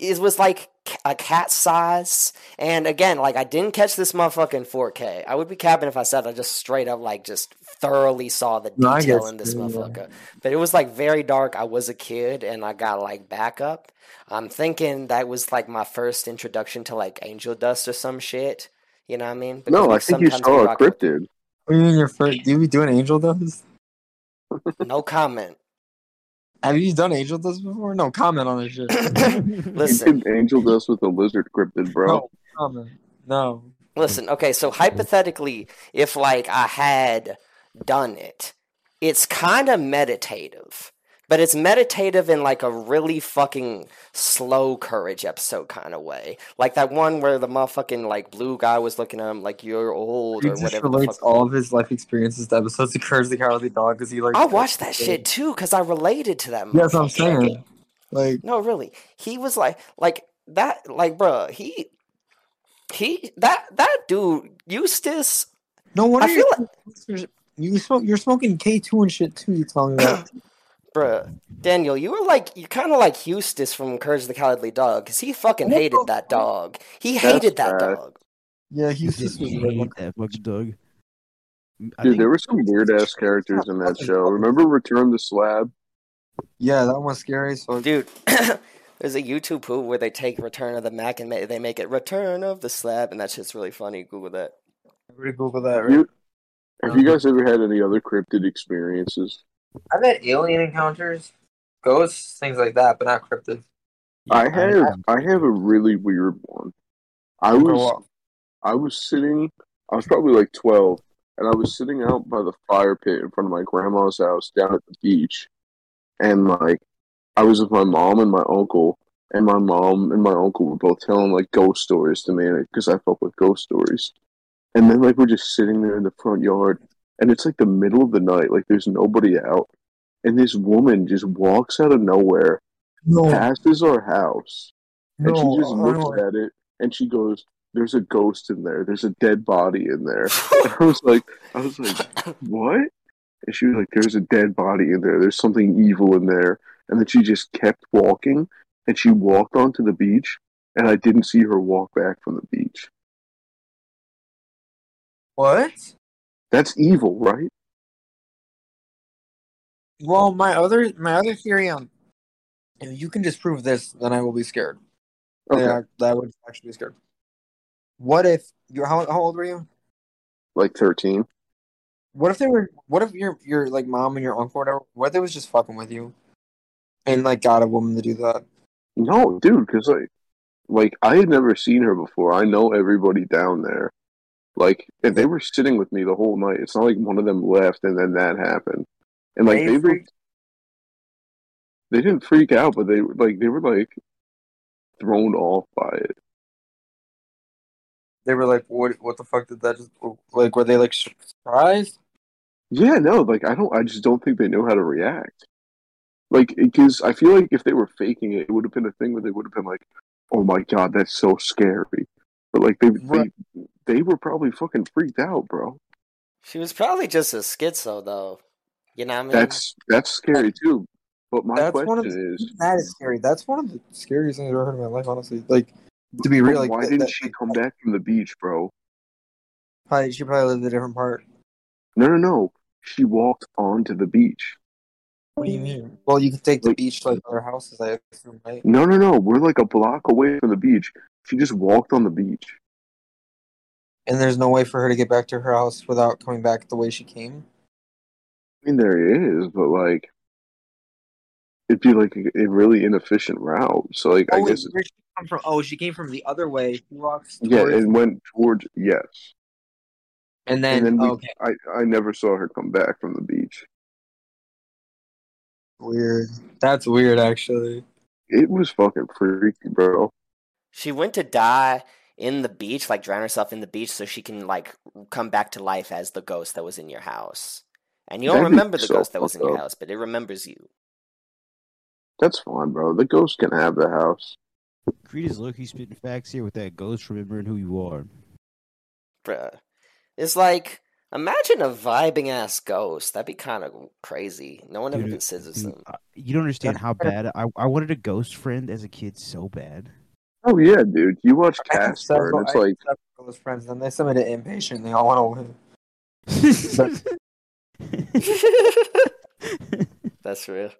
[SPEAKER 5] It was like a cat size. And again, like I didn't catch this motherfucker in 4K. I would be capping if I said I just straight up like just thoroughly saw the detail
[SPEAKER 1] get
[SPEAKER 5] in this
[SPEAKER 1] you, yeah.
[SPEAKER 5] motherfucker. But it was like very dark. I was a kid and I got like backup. I'm thinking that was like my first introduction to like angel dust or some shit. You know what I mean? Because,
[SPEAKER 3] No, I think you
[SPEAKER 5] sometimes we
[SPEAKER 3] saw a cryptid.
[SPEAKER 1] What do you mean your first? Do you be doing angel dust?
[SPEAKER 5] No comment.
[SPEAKER 1] Have you done angel dust before? No, comment on this shit.
[SPEAKER 5] Listen,
[SPEAKER 3] angel dust with a lizard cryptid, bro.
[SPEAKER 1] No, comment. No.
[SPEAKER 5] Listen, okay, so hypothetically, if like I had done it, it's kind of meditative but it's meditative in like a really fucking slow courage episode kind of way. Like that one where the motherfucking like blue guy was looking at him like you're old
[SPEAKER 1] He
[SPEAKER 5] or whatever.
[SPEAKER 1] relates all of his life experiences to episodes of Courage the Cowardly Dog because he like.
[SPEAKER 5] I watched that shit too because I related to that.
[SPEAKER 1] Yeah, that's what I'm saying. Like,
[SPEAKER 5] No, really. He was like like that like bruh, he he that that dude Eustace
[SPEAKER 1] no wonder
[SPEAKER 5] I feel
[SPEAKER 1] you're, you smoke. You're smoking K two and shit too. You telling me that?
[SPEAKER 5] bruh Daniel, you were like you're kind of like Eustace from Courage the Cowardly Dog because he fucking hated that dog. He
[SPEAKER 3] That's
[SPEAKER 5] hated that
[SPEAKER 3] bad.
[SPEAKER 5] dog.
[SPEAKER 1] yeah, he's
[SPEAKER 2] was
[SPEAKER 1] just.
[SPEAKER 2] he that fucking dog? I
[SPEAKER 3] Dude,
[SPEAKER 2] think-
[SPEAKER 3] there were some weird ass characters in that show. Remember Return to the Slab?
[SPEAKER 1] Yeah, that one's scary. So
[SPEAKER 5] Dude, there's a YouTube poop where they take Return of the Mack and ma- they make it Return of the Slab, and that shit's really funny. Google that.
[SPEAKER 1] everybody Google that. Right?
[SPEAKER 3] You, have you guys ever had any other cryptid experiences?
[SPEAKER 1] I've had alien encounters, ghosts, things like that, but not cryptids.
[SPEAKER 3] I have I have a really weird one. I was. I was sitting I was probably like twelve and I was sitting out by the fire pit in front of my grandma's house down at the beach and like I was with my mom and my uncle and my mom and my uncle were both telling like ghost stories to me because I fuck with ghost stories. And then like we're just sitting there in the front yard and it's like the middle of the night, like there's nobody out. And this woman just walks out of nowhere
[SPEAKER 1] No,
[SPEAKER 3] passes our house and she just
[SPEAKER 1] I
[SPEAKER 3] looks
[SPEAKER 1] don't-
[SPEAKER 3] at it and she goes, "There's a ghost in there. There's a dead body in there." And I was like, I was like, "What?" And she was like, "There's a dead body in there. There's something evil in there." And then she just kept walking and she walked onto the beach and I didn't see her walk back from the beach.
[SPEAKER 1] What?
[SPEAKER 3] That's evil, right?
[SPEAKER 1] Well, my other my other theory on if you can disprove this, then I will be scared.
[SPEAKER 3] Okay,
[SPEAKER 1] Yeah, that would actually be scared. What if you're how, how old were you?
[SPEAKER 3] like 13.
[SPEAKER 1] What if they were? What if your your like mom and your uncle or whatever? What if they was just fucking with you, and like got a woman to do that?
[SPEAKER 3] No, dude, because like, like I had never seen her before. I know everybody down there. Like, and they were sitting with me the whole night. It's not like one of them left and then that happened. And like
[SPEAKER 1] They
[SPEAKER 3] they, were, they didn't freak out, but they were like they were like thrown off by it.
[SPEAKER 1] They were like, "What? What the fuck did that just like? Were they like surprised?"
[SPEAKER 3] Yeah, no, like I don't. I just don't think they know how to react. Like, because I feel like if they were faking it, it would have been a thing where they would have been like, "Oh my god, that's so scary." But like they
[SPEAKER 1] Right.
[SPEAKER 3] They, they were probably fucking freaked out, bro.
[SPEAKER 5] She was probably just a schizo, though. You know what I mean?
[SPEAKER 3] That's that's scary too. But my
[SPEAKER 1] That's
[SPEAKER 3] question
[SPEAKER 1] one of
[SPEAKER 3] is,
[SPEAKER 1] That is scary. That's one of the scariest things I've ever heard in my life. Honestly, like to be
[SPEAKER 3] but
[SPEAKER 1] real, like
[SPEAKER 3] why
[SPEAKER 1] that-
[SPEAKER 3] didn't
[SPEAKER 1] that-
[SPEAKER 3] she come back from the beach, bro?
[SPEAKER 1] Probably, she probably lived a different part.
[SPEAKER 3] No, no, no. She walked onto the beach.
[SPEAKER 1] What do you mean? Well, you can take the
[SPEAKER 3] Like-
[SPEAKER 1] beach to like other houses. I assume, right?
[SPEAKER 3] No, no, no. We're like a block away from the beach. She just walked on the beach.
[SPEAKER 1] And there's no way for her to get back to her house without coming back the way she came.
[SPEAKER 3] I mean, there is, but like, it'd be like a, a really inefficient route. So, like, I
[SPEAKER 1] oh, wait,
[SPEAKER 3] guess,
[SPEAKER 1] where she come from? Oh, she came from the other way. She walks
[SPEAKER 3] yeah, and went towards yes.
[SPEAKER 1] and then,
[SPEAKER 3] and then we,
[SPEAKER 1] okay,
[SPEAKER 3] I, I never saw her come back from the beach.
[SPEAKER 1] weird. That's weird, actually.
[SPEAKER 3] It was fucking freaky, bro.
[SPEAKER 5] She went to die in the beach, like drown herself in the beach, so she can like come back to life as the ghost that was in your house. And you don't
[SPEAKER 3] That'd
[SPEAKER 5] remember the
[SPEAKER 3] so
[SPEAKER 5] ghost that was in your
[SPEAKER 3] up.
[SPEAKER 5] house, but it remembers you.
[SPEAKER 3] That's fine, bro. The ghost can have the house.
[SPEAKER 2] Creed is low-key spitting facts here with that ghost remembering who you are.
[SPEAKER 5] Bruh. It's like imagine a vibing ass ghost. That'd be kind of crazy. No one ever
[SPEAKER 2] Dude,
[SPEAKER 5] considers
[SPEAKER 2] Dude,
[SPEAKER 5] them.
[SPEAKER 2] You don't understand how bad I, I wanted a ghost friend as a kid so bad.
[SPEAKER 3] Oh yeah, dude. You watch
[SPEAKER 1] I
[SPEAKER 3] Casper, and it's
[SPEAKER 1] I have
[SPEAKER 3] like,
[SPEAKER 1] several close friends, and they submitted impatient. They all want to win.
[SPEAKER 5] That's real.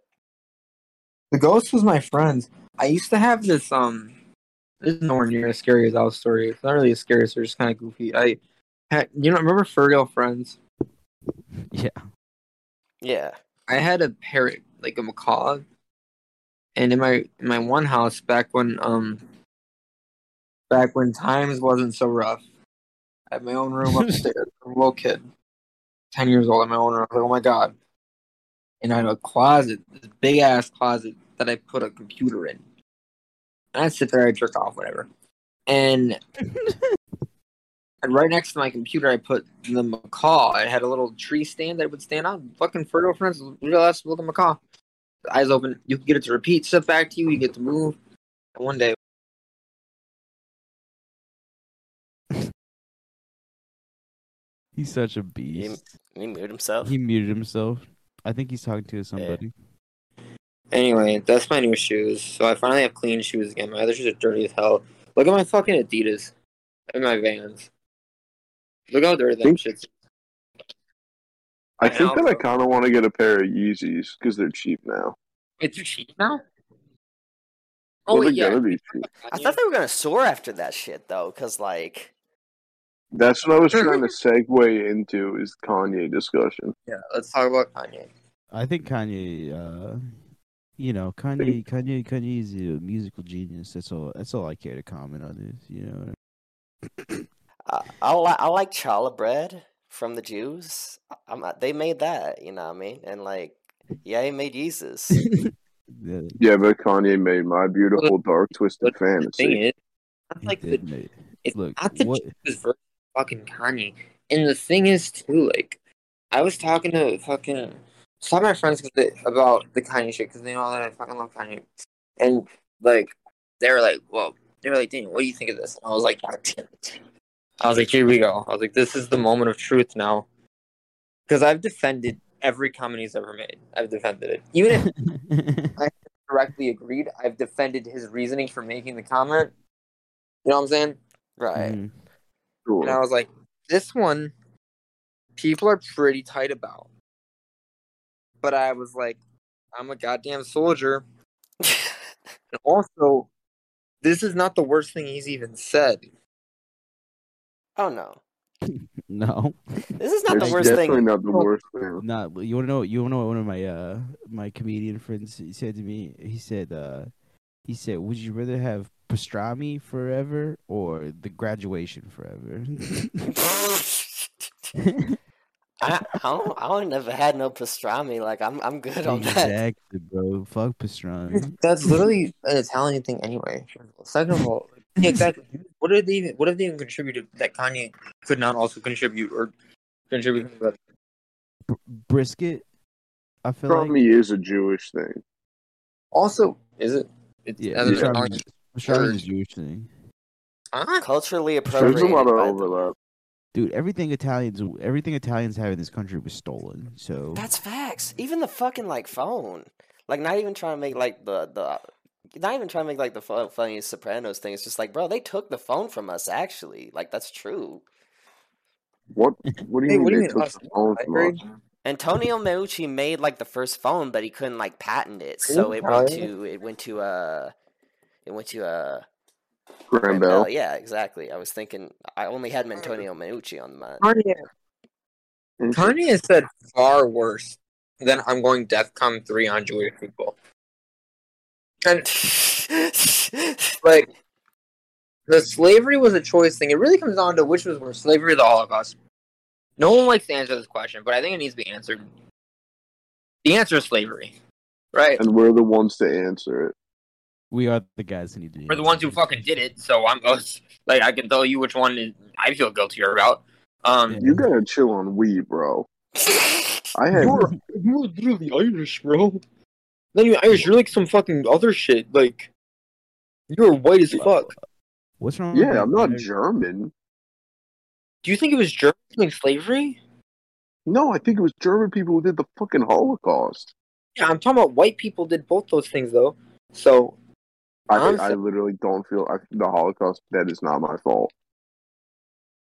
[SPEAKER 1] The ghost was my friend. I used to have this um. This is nowhere near as scary as our story. It's not really as scary. It's just kind of goofy. I had you know remember FurReal Friends.
[SPEAKER 2] yeah.
[SPEAKER 5] Yeah.
[SPEAKER 1] I had a parrot like a macaw, and in my in my one house back when um back when times wasn't so rough, I had my own room upstairs. A little kid, ten years old. I had my own room. I was like, oh my god.
[SPEAKER 6] and I had a closet, this big ass closet that I put a computer in. And I sit there, I jerk off, whatever. And and right next to my computer, I put the macaw. I had a little tree stand that would stand on. Fucking FurReal Friends, real ass little macaw. Eyes open. You can get it to repeat stuff back to you. You get to move. And one day,
[SPEAKER 2] He's such a beast.
[SPEAKER 5] he muted himself.
[SPEAKER 2] He muted himself. I think he's talking to somebody.
[SPEAKER 1] Anyway, that's my new shoes. So I finally have clean shoes again. My other shoes are dirty as hell. Look at my fucking Adidas and my Vans. Look how dirty them shits.
[SPEAKER 3] I
[SPEAKER 1] And
[SPEAKER 3] think that I kind of want to get a pair of Yeezys because they're cheap now.
[SPEAKER 1] It's too cheap now. Oh
[SPEAKER 3] they're
[SPEAKER 1] yeah.
[SPEAKER 3] gonna be cheap.
[SPEAKER 5] I thought they were gonna soar after that shit though, cause like,
[SPEAKER 3] That's what I was trying to segue into is Kanye discussion.
[SPEAKER 1] Yeah, let's talk about Kanye.
[SPEAKER 2] I think Kanye, uh, you know, Kanye, Kanye, Kanye is a musical genius. That's all. That's all I care to comment on this. You know,
[SPEAKER 5] I, I, li- I like challah bread from the Jews. I'm, they made that, you know what I mean? And like, yeah, he made Jesus.
[SPEAKER 2] Yeah,
[SPEAKER 3] Yeah, but Kanye made my beautiful dark twisted
[SPEAKER 1] But the thing
[SPEAKER 3] fantasy.
[SPEAKER 1] is, that's like the
[SPEAKER 2] did make-
[SPEAKER 1] it's
[SPEAKER 2] Look,
[SPEAKER 1] not the
[SPEAKER 2] what?
[SPEAKER 1] Jesus versus fucking Kanye. And the thing is too, like, I was talking to fucking some of my friends 'cause they, about the Kanye shit because they know that I fucking love Kanye, and like they were like, "Well," they were like, "Daniel, what do you think of this?" And I was like, "God damn it!" I was like, "Here we go." I was like, "This is the moment of truth now," because I've defended every comment he's ever made. I've defended it, even if I directly agreed. I've defended his reasoning for making the comment. You know what I'm saying?
[SPEAKER 5] right.
[SPEAKER 2] Mm.
[SPEAKER 3] Cool.
[SPEAKER 1] And I was like, this one, people are pretty tight about. But I was like, I'm a goddamn soldier. And also, this is not the worst thing he's even said.
[SPEAKER 5] oh no,
[SPEAKER 2] no,
[SPEAKER 5] this is not
[SPEAKER 3] it's
[SPEAKER 5] the worst
[SPEAKER 3] definitely
[SPEAKER 5] thing.
[SPEAKER 3] not the worst thing.
[SPEAKER 2] not. You want to know? You want to know what one of my uh my comedian friends he said to me? He said, uh, he said, "Would you rather have pastrami forever or the graduation forever?"
[SPEAKER 5] I, I don't. I don't never had no pastrami. Like I'm. I'm good on that.
[SPEAKER 2] exactly, bro. Fuck pastrami.
[SPEAKER 1] That's literally an Italian thing anyway. Second of all, yeah, exactly. What did they even? What have they even contributed that Kanye could not also contribute or contribute? to that?
[SPEAKER 2] Brisket. I feel like
[SPEAKER 3] Pastrami is a Jewish thing.
[SPEAKER 1] Also, is it? It's,
[SPEAKER 2] yeah,
[SPEAKER 1] as an
[SPEAKER 3] yeah.
[SPEAKER 1] Italian-
[SPEAKER 2] pastrami, pastrami a Jewish thing.
[SPEAKER 1] Huh?
[SPEAKER 5] Culturally
[SPEAKER 3] There's a lot of overlap.
[SPEAKER 2] Dude, everything Italians, everything Italians have in this country was stolen. So
[SPEAKER 5] That's facts. Even the fucking like phone. Like not even trying to make like the the. Not even trying to make like the fu- funniest Sopranos thing. It's just like, bro, they took the phone from us. Actually, like that's true.
[SPEAKER 3] What? What do you
[SPEAKER 1] Hey,
[SPEAKER 3] mean
[SPEAKER 1] what do you
[SPEAKER 3] they
[SPEAKER 1] mean
[SPEAKER 3] took
[SPEAKER 1] us?
[SPEAKER 3] The phone
[SPEAKER 1] I
[SPEAKER 3] from
[SPEAKER 1] agree.
[SPEAKER 3] us?
[SPEAKER 5] Antonio Meucci made like the first phone, but he couldn't like patent it, so it went to it went to uh it went to uh
[SPEAKER 3] Graham
[SPEAKER 5] Bell.
[SPEAKER 3] Bell.
[SPEAKER 5] Yeah, exactly. I was thinking I only had Antonio Meucci on my.
[SPEAKER 1] Kanye, Kanye said far worse than I'm going DEFCON 3 on Jewish people. And, like, the slavery was a choice thing. It really comes down to which was worse, slavery or the Holocaust. No one likes to answer this question, but I think it needs to be answered. The answer is slavery. Right?
[SPEAKER 3] And we're the ones to answer it.
[SPEAKER 2] we are the guys who need to.
[SPEAKER 1] We're the ones who fucking did it, so I'm like I can tell you which one is, I feel guiltier about. Um,
[SPEAKER 2] Yeah.
[SPEAKER 3] You gotta chill on weed, bro. I had
[SPEAKER 1] You're you're literally Irish, bro. Not even Irish. You're like some fucking other shit. Like you're white as fuck.
[SPEAKER 2] What's wrong? with
[SPEAKER 3] yeah, I'm not
[SPEAKER 2] my-
[SPEAKER 3] German.
[SPEAKER 1] Do you think it was German like slavery?
[SPEAKER 3] No, I think it was German people who did the fucking Holocaust.
[SPEAKER 1] Yeah, I'm talking about white people did both those things though. So
[SPEAKER 3] I
[SPEAKER 1] I'm
[SPEAKER 3] I literally don't feel I, the Holocaust. That is not my fault.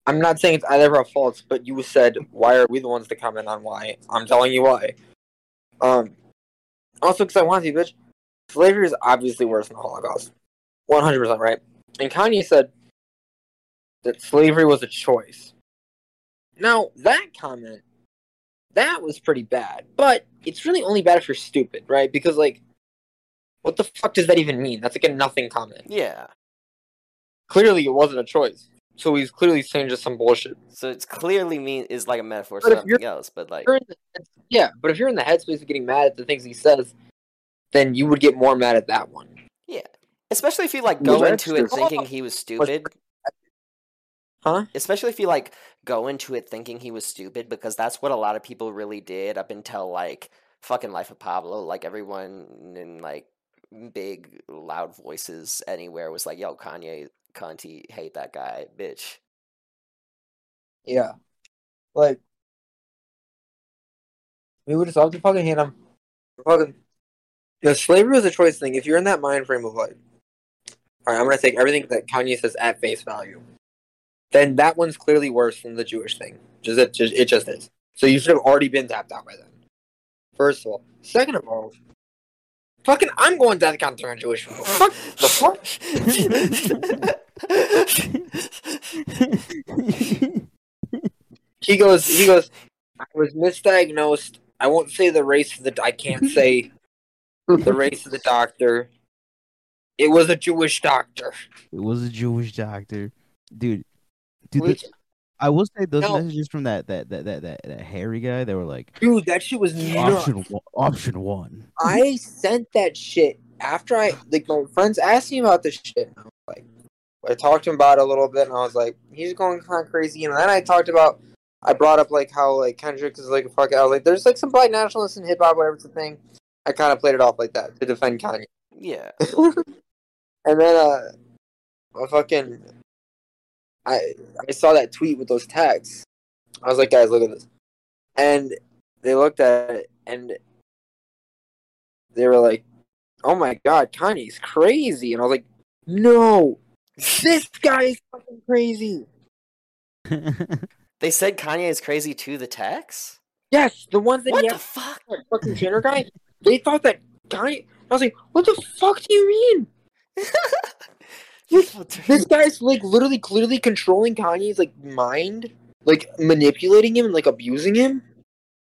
[SPEAKER 1] I'm not saying it's either of our faults, but you said why are we the ones to comment on why? I'm telling you why. Um. Also, because I want to, bitch. Slavery is obviously worse than the Holocaust. 100 percent right. And Kanye said that slavery was a choice. Now that comment, that was pretty bad, but it's really only bad if you're stupid, right? Because like, what the fuck does that even mean? That's like a nothing comment.
[SPEAKER 5] yeah.
[SPEAKER 1] Clearly, it wasn't a choice. so he's clearly saying just some bullshit.
[SPEAKER 5] So it's clearly mean is like a metaphor for something else, but like
[SPEAKER 1] the, yeah, but if you're in the headspace of getting mad at the things he says, then you would get more mad at that one.
[SPEAKER 5] Yeah, especially if you like go into it thinking he was stupid.
[SPEAKER 1] Huh?
[SPEAKER 5] Especially if you like go into it thinking he was stupid because that's what a lot of people really did up until like fucking Life of Pablo. Like everyone in like big loud voices anywhere was like, "Yo, Kanye, Conti, hate that guy, bitch."
[SPEAKER 1] Yeah. Like, we would just have to fucking hate him. Fucking. Yeah, slavery was a choice thing. If you're in that mind frame of like, all right, I'm gonna take everything that Kanye says at face value, then that one's clearly worse than the Jewish thing. Just it just it just is. So you should have already been tapped out by then. First of all, second of all, fucking, I'm going to the counter on Jewish people. Fuck the fuck. He goes. He goes. I was misdiagnosed. I won't say the race of the. I can't say the race of the doctor. It was a Jewish doctor.
[SPEAKER 2] It was a Jewish doctor, dude. Dude,
[SPEAKER 1] Which,
[SPEAKER 2] the- I will say those
[SPEAKER 1] No.
[SPEAKER 2] messages from that that that that that, that hairy guy. They were like
[SPEAKER 1] dude, that shit was nuts.
[SPEAKER 2] option one, option one.
[SPEAKER 1] I sent that shit after I like my friends asked me about this shit. I was like, I talked to him about it a little bit, and I was like, he's going kind of crazy. And then I talked about, I brought up like how like Kendrick is like a fuck. I was like, there's like some black nationalists in hip hop, whatever it's a thing. I kind of played it off like that to defend Kanye.
[SPEAKER 5] yeah.
[SPEAKER 1] and then uh, I fucking, I I saw that tweet with those tags. I was like, guys, look at this, and they looked at it and they were like, "Oh my god, Kanye's crazy," and I was like, "No, this guy is fucking crazy."
[SPEAKER 5] They said Kanye is crazy to the text.
[SPEAKER 1] Yes, the ones that
[SPEAKER 5] What
[SPEAKER 1] he
[SPEAKER 5] the fuck?
[SPEAKER 1] that fucking Jenner guy, they thought that Kanye. I was like, "What the fuck do you mean?" This guy's like literally clearly controlling Kanye's like mind, like manipulating him and like abusing him.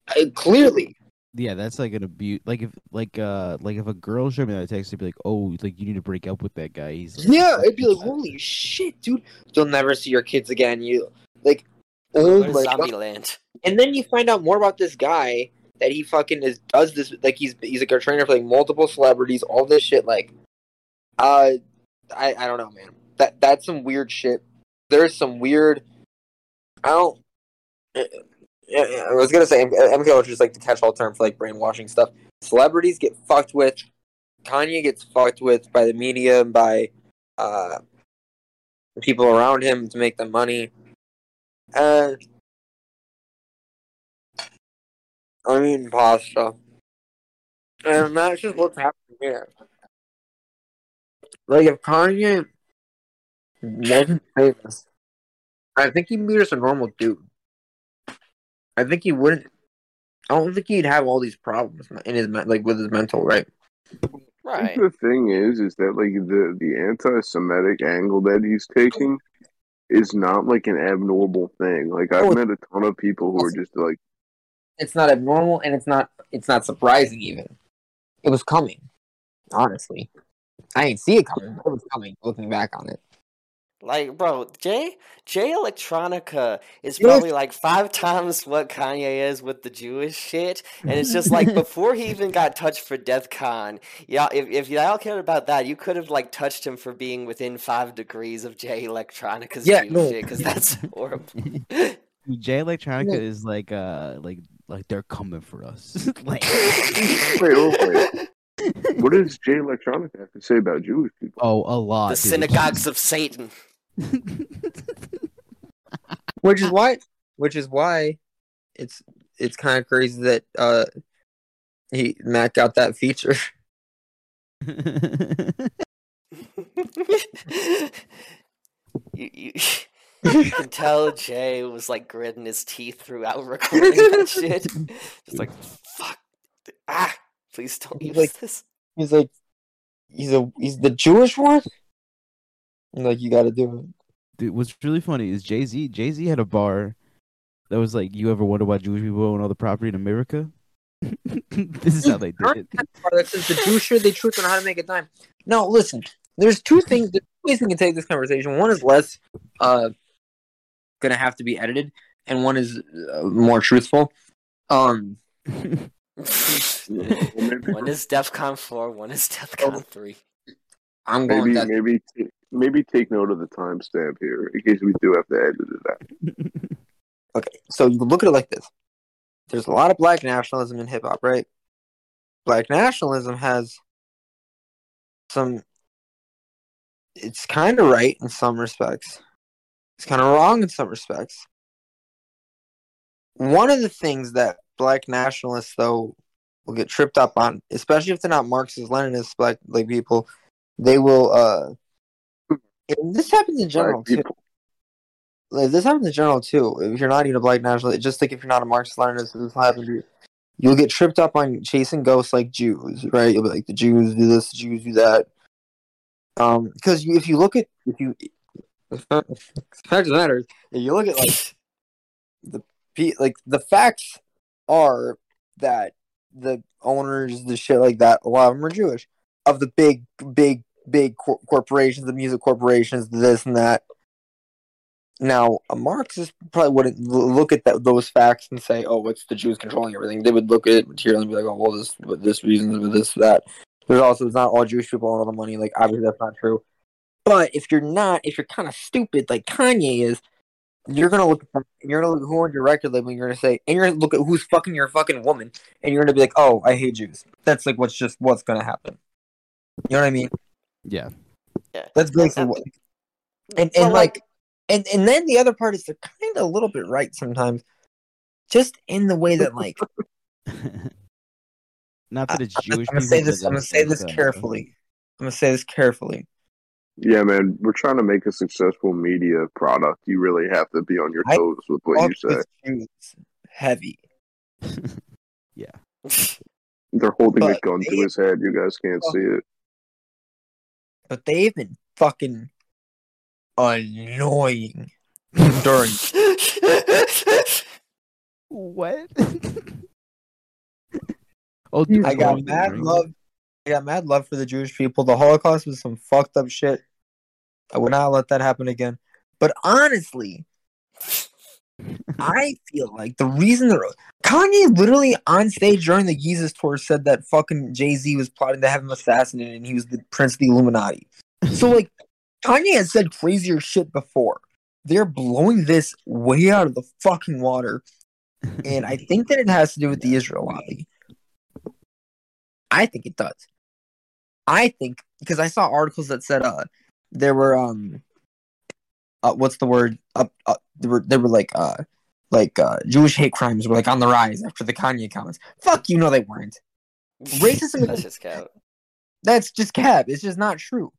[SPEAKER 1] Uh, clearly,
[SPEAKER 2] yeah, that's like an abuse. Like if like uh like if a girl showed me that text, they'd be like, oh, like you need to break up with that guy. He's like,
[SPEAKER 1] yeah, it'd be like, holy shit, dude! You'll never see your kids again. You like, oh my
[SPEAKER 5] Zombie
[SPEAKER 1] god!
[SPEAKER 5] Land?
[SPEAKER 1] And then you find out more about this guy that he fucking is does this like he's he's like a trainer for like multiple celebrities, all this shit. Like, uh, I I don't know, man. That that's some weird shit. There's some weird. I don't. Yeah, yeah, I was gonna say MK eh, Ultra is like the catch-all term for like brainwashing stuff. Celebrities get fucked with. Kanye gets fucked with by the media and by uh, the people around him to make the money. And I'm eating pasta. And that's just what's happening here. Like, if Kanye wasn't famous, I think he'd be just a normal dude. I think he wouldn't. I don't think he'd have all these problems in his men- like with his mental right.
[SPEAKER 3] I
[SPEAKER 5] Right.
[SPEAKER 3] think the thing is, is that like the the anti-Semitic angle that he's taking is not like an abnormal thing. Like I've
[SPEAKER 1] Oh.
[SPEAKER 3] met a ton of people who are just like,
[SPEAKER 1] It's not abnormal, and it's not. It's not surprising even. It was coming. Honestly, I didn't see it coming. It was coming. Looking back on it.
[SPEAKER 5] Like, bro, Jay Jay Electronica is
[SPEAKER 1] Yes.
[SPEAKER 5] probably like five times what Kanye is with the Jewish shit, and it's just like before he even got touched for Death Con, yeah. If if y'all cared about that, you could have like touched him for being within five degrees of Jay Electronica's
[SPEAKER 1] Yeah,
[SPEAKER 5] Jew
[SPEAKER 1] no.
[SPEAKER 5] shit, because that's horrible.
[SPEAKER 2] Jay Electronica
[SPEAKER 1] Yeah.
[SPEAKER 2] is like uh like like they're coming for us. like
[SPEAKER 3] wait, wait, wait. What does Jay Electronica have to say about Jewish people?
[SPEAKER 2] oh a lot.
[SPEAKER 5] the
[SPEAKER 2] dude.
[SPEAKER 5] synagogues of Satan.
[SPEAKER 1] Which is why. Which is why, it's it's kind of crazy that uh he Matt got that feature.
[SPEAKER 5] you, you, you can tell Jay was like gritting his teeth throughout recording that shit. Just like, fuck. Ah, please don't
[SPEAKER 1] He's
[SPEAKER 5] use
[SPEAKER 1] like-
[SPEAKER 5] this.
[SPEAKER 1] He's like, he's a he's the Jewish one. I'm like, you got to do it.
[SPEAKER 2] Dude, what's really funny is Jay Z. Jay Z had a bar that was like, "You ever wonder why Jewish people own all the property in America?" this is how they did it.
[SPEAKER 1] That says the Jews sure they truth on how to make a dime. No, listen. There's two things. There's two ways we can take this conversation. One is less uh gonna have to be edited, and one is uh, more truthful. Um,
[SPEAKER 5] one is DEFCON four, one is DEFCON oh. three.
[SPEAKER 1] I'm going.
[SPEAKER 3] Maybe
[SPEAKER 1] Maybe,
[SPEAKER 3] maybe t- maybe take note of the timestamp here in case we do have to edit it out.
[SPEAKER 1] okay, so look at it like this: there's a lot of black nationalism in hip hop, right? Black nationalism has some. It's kind of right in some respects. It's kind of wrong in some respects. One of the things that black nationalists, though, will get tripped up on, especially if they're not Marxist Leninists, black like people, they will. uh and This happens in general
[SPEAKER 3] Black
[SPEAKER 1] too.
[SPEAKER 3] people.
[SPEAKER 1] Like, this happens in general too. If you're not even a black nationalist, just like if you're not a Marxist Leninist, this will happen to you. You'll get tripped up on chasing ghosts like Jews, right? You'll be like, the Jews do this, the Jews do that. Um, because if you look at if you, the fact of the matter is, if you look at like the like the facts are that the owners, the shit like that, a lot of them are Jewish. Of the big, big, big cor- corporations, the music corporations, this and that. Now, a Marxist probably wouldn't look at that, those facts and say, "Oh, it's the Jews controlling everything." They would look at it material and be like, "Oh, well, this, this reason, but this, that." There's also it's not all Jewish people own all the money. Like, obviously, that's not true. But if you're not, if you're kind of stupid like Kanye is, you're gonna look at them, you're gonna look at who owns your record label, and you're gonna say, and you're gonna look at who's fucking your fucking woman, and you're gonna be like, "Oh, I hate Jews." That's like what's just what's gonna happen. You know what I mean?
[SPEAKER 2] yeah.
[SPEAKER 5] Yeah.
[SPEAKER 1] That's basically what. And and
[SPEAKER 5] Well,
[SPEAKER 1] like, and and then the other part is they're kind of a little bit right sometimes, just in the way that like
[SPEAKER 2] Not that it's
[SPEAKER 1] I-
[SPEAKER 2] Jewish.
[SPEAKER 1] I'm gonna say this. I'm gonna say this carefully. I'm gonna say this carefully.
[SPEAKER 3] Yeah, man, we're trying to make a successful media product. You really have to be on your
[SPEAKER 1] I-
[SPEAKER 3] toes with what you say.
[SPEAKER 1] with Jews, heavy.
[SPEAKER 3] They're holding a gun to his head. You guys can't
[SPEAKER 1] Fuck.
[SPEAKER 3] see it.
[SPEAKER 1] but they've been fucking annoying during.
[SPEAKER 2] What? oh,
[SPEAKER 1] I got mad love. I got mad love for the Jewish people. The Holocaust was some fucked up shit. I would not let that happen again. But honestly, I feel like the reason that Kanye literally on stage during the Jesus tour said that fucking Jay Z was plotting to have him assassinated and he was the prince of the Illuminati. So like Kanye has said crazier shit before. They're blowing this way out of the fucking water, and I think that it has to do with the Israel lobby. I think it does. I think because I saw articles that said uh there were um uh, what's the word up uh, there were there were like uh like uh Jewish hate crimes were like on the rise after the Kanye comments. Fuck you, no they weren't. Racism-
[SPEAKER 5] That's just cap.
[SPEAKER 1] That's just cap. It's just not true.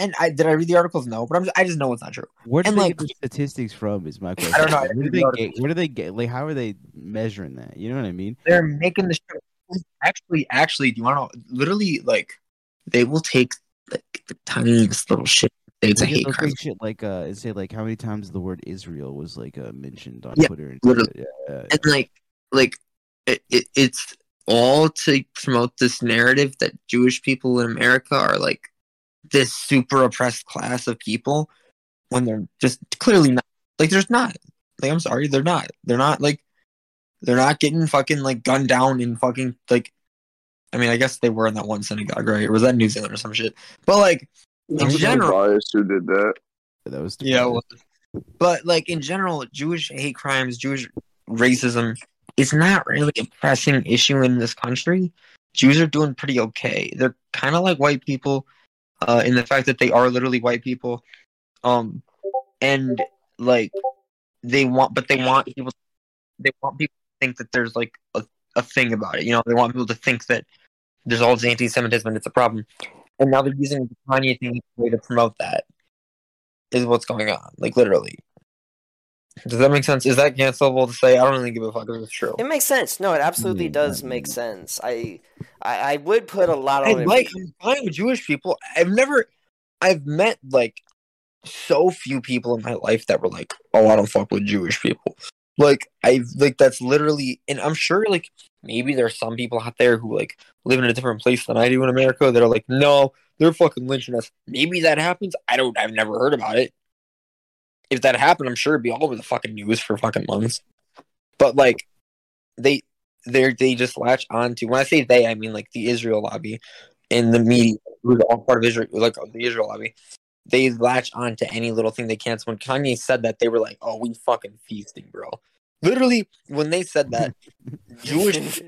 [SPEAKER 1] And I did I read the articles? No, but I'm just, I just know it's not true.
[SPEAKER 2] Where do
[SPEAKER 1] And,
[SPEAKER 2] they
[SPEAKER 1] like-
[SPEAKER 2] get the statistics from? Is my question.
[SPEAKER 1] don't know. I
[SPEAKER 2] Where do
[SPEAKER 1] didn't
[SPEAKER 2] they
[SPEAKER 1] the
[SPEAKER 2] get? Where do they get? Like, how are they measuring that? You know what I mean?
[SPEAKER 1] They're making the show. Actually, actually, do you want to literally like they will take like the tiniest little shit. It's a hate crime.
[SPEAKER 2] shit like uh, and say like how many times the word Israel was like uh, mentioned on
[SPEAKER 1] Yeah,
[SPEAKER 2] Twitter and
[SPEAKER 1] literally.
[SPEAKER 2] shit. Yeah, yeah,
[SPEAKER 1] and like like it, it, it's all to promote this narrative that Jewish people in America are like this super oppressed class of people when they're just clearly not like there's not like I'm sorry they're not they're not like they're not getting fucking like gunned down in fucking like I mean I guess they were in that one synagogue right or was that New Zealand or some shit but like in
[SPEAKER 3] Was
[SPEAKER 1] general
[SPEAKER 3] Tobias who did that?
[SPEAKER 2] that was
[SPEAKER 1] yeah, well, but like in general, Jewish hate crimes, Jewish racism is not really a pressing issue in this country. Jews are doing pretty okay. They're kind of like white people, uh, in the fact that they are literally white people, um, and like they want, but they want people, they want people to think that there's like a, a thing about it. You know, they want people to think that there's all this anti-Semitism and it's a problem. And now they're using the Kanye thing way to promote that is what's going on. Like literally. Does that make sense? Is that cancelable to say? I don't really give a fuck if it's true.
[SPEAKER 5] It makes sense. No, it absolutely
[SPEAKER 2] Yeah.
[SPEAKER 5] does mm, make mm. sense. I, I, I would put a lot
[SPEAKER 1] I
[SPEAKER 5] on it.
[SPEAKER 1] like I'm fine with Jewish people. I've never I've met like so few people in my life that were like, Oh, I don't fuck with Jewish people. Like I've like that's literally and I'm sure like maybe there's some people out there who like live in a different place than I do in America that are like, no, they're fucking lynching us. Maybe that happens. I don't I've never heard about it. if that happened, I'm sure it'd be all over the fucking news for fucking months. But like, they they they just latch on to. When I say they, I mean like the Israel lobby and the media, who's all part of Israel, like the Israel lobby. They latch on to any little thing they can. So when Kanye said that, they were like, "Oh, we fucking feasting, bro." Literally, when they said that, Jewish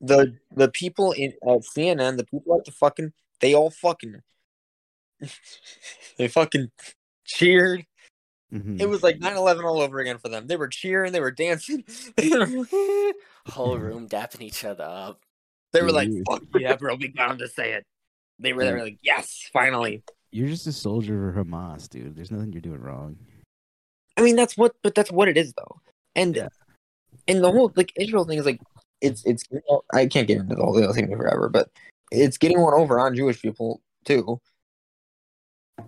[SPEAKER 1] the the people in at CNN, the people at the fucking, they all fucking, they fucking cheered.
[SPEAKER 2] Mhm.
[SPEAKER 1] It was like 9-11 all over again for them. They were cheering, they were dancing.
[SPEAKER 5] Whole room dapping each other up.
[SPEAKER 1] They were like,
[SPEAKER 2] Dude.
[SPEAKER 1] "Fuck yeah, bro, we got him to say it." They were, they were like, "Yes, finally."
[SPEAKER 2] You're just a soldier for Hamas, dude. There's nothing you're doing wrong.
[SPEAKER 1] I mean, that's what, but that's what it is, though. And
[SPEAKER 2] Yeah.
[SPEAKER 1] and the whole like Israel thing is like, it's it's. I can't get into the whole other thing forever, but it's getting one over on Jewish people too.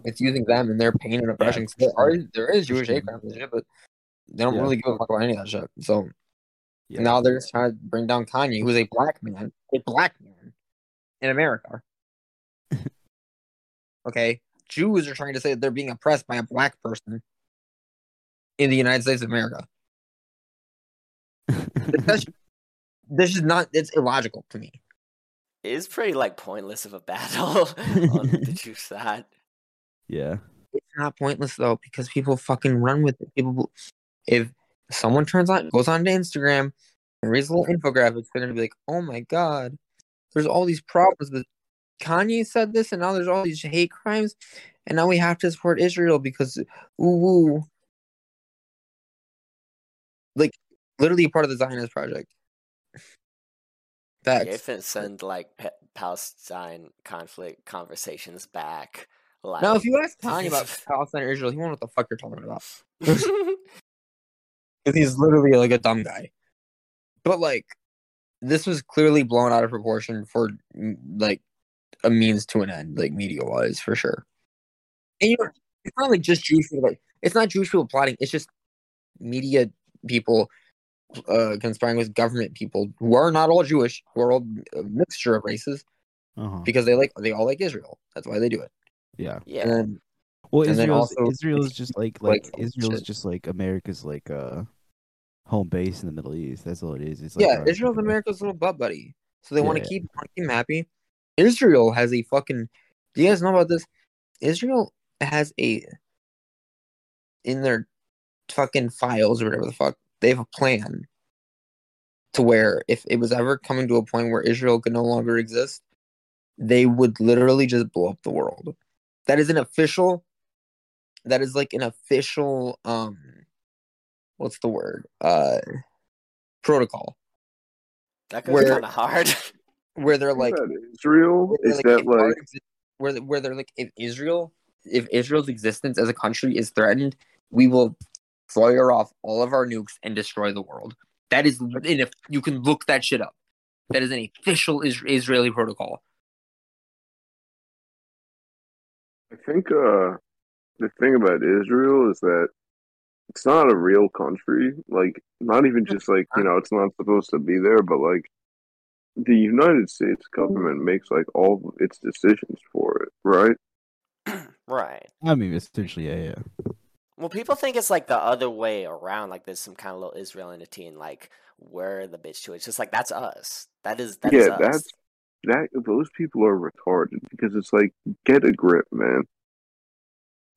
[SPEAKER 1] It's using them and their pain and oppression. 'cause there are there is Jewish hate crimes and shit, but they don't
[SPEAKER 2] Yeah.
[SPEAKER 1] really give a fuck about any of that shit. So
[SPEAKER 2] Yeah.
[SPEAKER 1] now they're just trying to bring down Kanye, who's a black man, a black man in America. okay, Jews are trying to say that they're being oppressed by a black person in the United States of America. That's this is not. It's illogical to me.
[SPEAKER 5] It's pretty like pointless of a battle on the Jew side.
[SPEAKER 2] yeah.
[SPEAKER 1] It's not pointless though because people fucking run with it. People, if someone turns on goes on to Instagram and reads little infographics, they're gonna be like, "Oh my god, there's all these problems with Kanye said this, and now there's all these hate crimes, and now we have to support Israel because ooh, ooh. like literally part of the Zionist project." Facts.
[SPEAKER 5] if it send like Pa- Palestine conflict conversations back, like
[SPEAKER 1] Now, if you ask Kanye about Palestine or Israel, he won't know what the fuck you're talking about. Because he's literally like a dumb guy. But like, this was clearly blown out of proportion for mm, like a means to an end, like media wise, for sure. And you know, it's not like just Jewish people. Like, it's not Jewish people plotting. It's just media people uh, conspiring with government people who are not all Jewish, who are all a mixture of races
[SPEAKER 2] Uh-huh.
[SPEAKER 1] because they like they all like Israel. That's why they do it.
[SPEAKER 2] Yeah.
[SPEAKER 5] yeah,
[SPEAKER 1] And then
[SPEAKER 2] Well,
[SPEAKER 1] And then
[SPEAKER 2] Israel's
[SPEAKER 1] also-
[SPEAKER 2] Israel is just like like,
[SPEAKER 1] like,
[SPEAKER 2] Israel's
[SPEAKER 1] shit.
[SPEAKER 2] just like America's like uh home base in the Middle East. That's all it is. It's like
[SPEAKER 1] yeah,
[SPEAKER 2] our-
[SPEAKER 1] Israel's America's little butt buddy. So they want
[SPEAKER 2] Yeah.
[SPEAKER 1] keep wanna keep him happy. Israel has a fucking. Do you guys know about this? Israel has a in their fucking files or whatever the fuck. They have a plan to where if it was ever coming to a point where Israel could no longer exist, they would literally just blow up the world. That is an official. That is like an official. Um, what's the word? Uh, protocol
[SPEAKER 5] that could be kind of hard.
[SPEAKER 1] where they're like
[SPEAKER 3] Like Israel is
[SPEAKER 1] like,
[SPEAKER 3] that like
[SPEAKER 1] where where they're like if Israel if Israel's existence as a country is threatened, we will fire off all of our nukes and destroy the world. That is, and if you can look that shit up, that is an official is- Israeli protocol.
[SPEAKER 3] I think uh the thing about Israel is that it's not a real country. Like not even just like, you know, it's not supposed to be there, but like the United States government makes like all of its decisions for it, right?
[SPEAKER 5] right.
[SPEAKER 2] I mean, essentially, yeah, yeah.
[SPEAKER 5] Well, people think it's like the other way around. Like there's some kind of little Israel entity, and like we're the bitch to it. It's just like that's us. That is that is
[SPEAKER 3] yeah,
[SPEAKER 5] us.
[SPEAKER 3] that's that those people are retarded because it's like get a grip, man.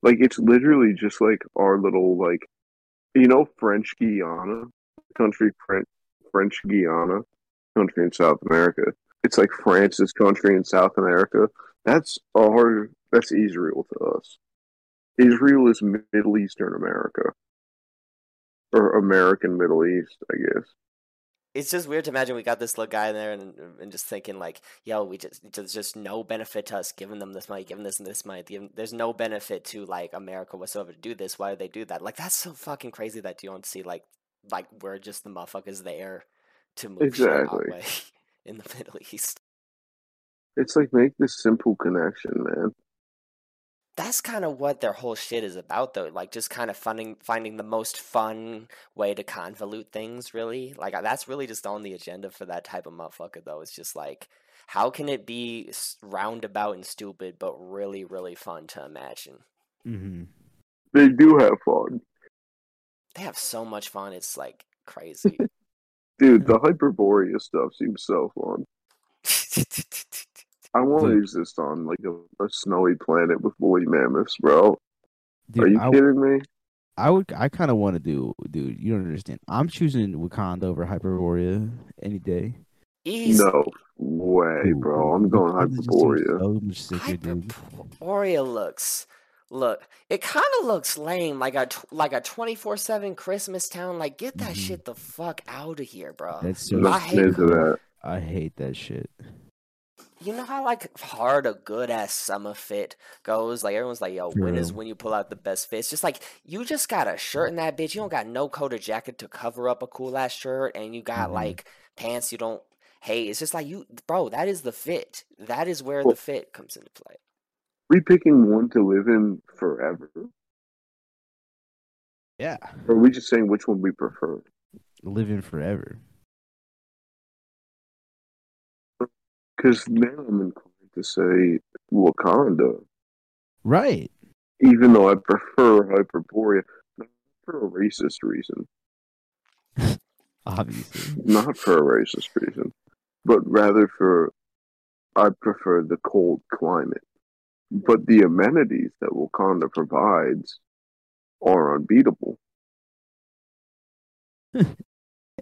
[SPEAKER 3] Like it's literally just like our little like you know French Guiana country French French Guiana country in South America. It's like France's country in South America. That's our that's Israel to us. Israel is Middle Eastern America. Or American Middle East, I guess.
[SPEAKER 5] it's just weird to imagine we got this little guy in there and, and just thinking like, yo, we just there's just no benefit to us giving them this money, giving this and this money. Giving, there's no benefit to like America whatsoever to do this. Why do they do that? Like that's so fucking crazy that you don't see like like we're just the motherfuckers there to move
[SPEAKER 3] Exactly.
[SPEAKER 5] way in the Middle East.
[SPEAKER 3] It's like make this simple connection, man.
[SPEAKER 5] That's kind of what their whole shit is about, though. Like just kind of finding finding the most fun way to convolute things. Really, like that's really just on the agenda for that type of motherfucker, though. It's just like, how can it be roundabout and stupid, but really, really fun to imagine?
[SPEAKER 2] Mm-hmm.
[SPEAKER 3] They do have fun.
[SPEAKER 5] They have so much fun. It's like crazy.
[SPEAKER 3] Dude, the Hyperborea stuff seems so fun. I want to exist on like a, a snowy planet with woolly mammoths, bro.
[SPEAKER 2] Dude,
[SPEAKER 3] Are you
[SPEAKER 2] I,
[SPEAKER 3] kidding me?
[SPEAKER 2] I would. I kind of want to do, dude. You don't understand. I'm choosing Wakanda over Hyperborea any day.
[SPEAKER 5] Easy.
[SPEAKER 3] No way, bro. I'm going
[SPEAKER 2] Wakanda's just
[SPEAKER 3] Hyperborea.
[SPEAKER 2] So much sicker, dude.
[SPEAKER 5] Hyperborea looks. Look, it kind of looks lame, like a like a twenty four seven Christmas town. Like, get that
[SPEAKER 2] Mhm.
[SPEAKER 5] shit the fuck out of here, bro.
[SPEAKER 2] That's so.
[SPEAKER 3] I'm
[SPEAKER 5] I
[SPEAKER 3] not
[SPEAKER 5] hate-
[SPEAKER 3] that.
[SPEAKER 2] I hate that shit.
[SPEAKER 5] You know how like hard a good ass summer fit goes? Like everyone's like, yo, when is when you pull out the best fit? It's just like you just got a shirt in that bitch. You don't got no coat or jacket to cover up a cool ass shirt, and you got
[SPEAKER 2] Mhm.
[SPEAKER 5] like pants you don't hate. It's just like you, bro. That is the fit. That is where
[SPEAKER 3] Well-
[SPEAKER 5] the fit comes into play.
[SPEAKER 3] We picking one to live in forever?
[SPEAKER 2] Yeah,
[SPEAKER 3] Or are we just saying which one we prefer?
[SPEAKER 2] living forever.
[SPEAKER 3] Because now I'm inclined to say Wakanda,
[SPEAKER 2] Right.
[SPEAKER 3] even though I prefer Hyperborea, not for a racist reason.
[SPEAKER 2] Obviously.
[SPEAKER 3] Not for a racist reason, but rather for I prefer the cold climate. But the amenities that Wakanda provides are unbeatable.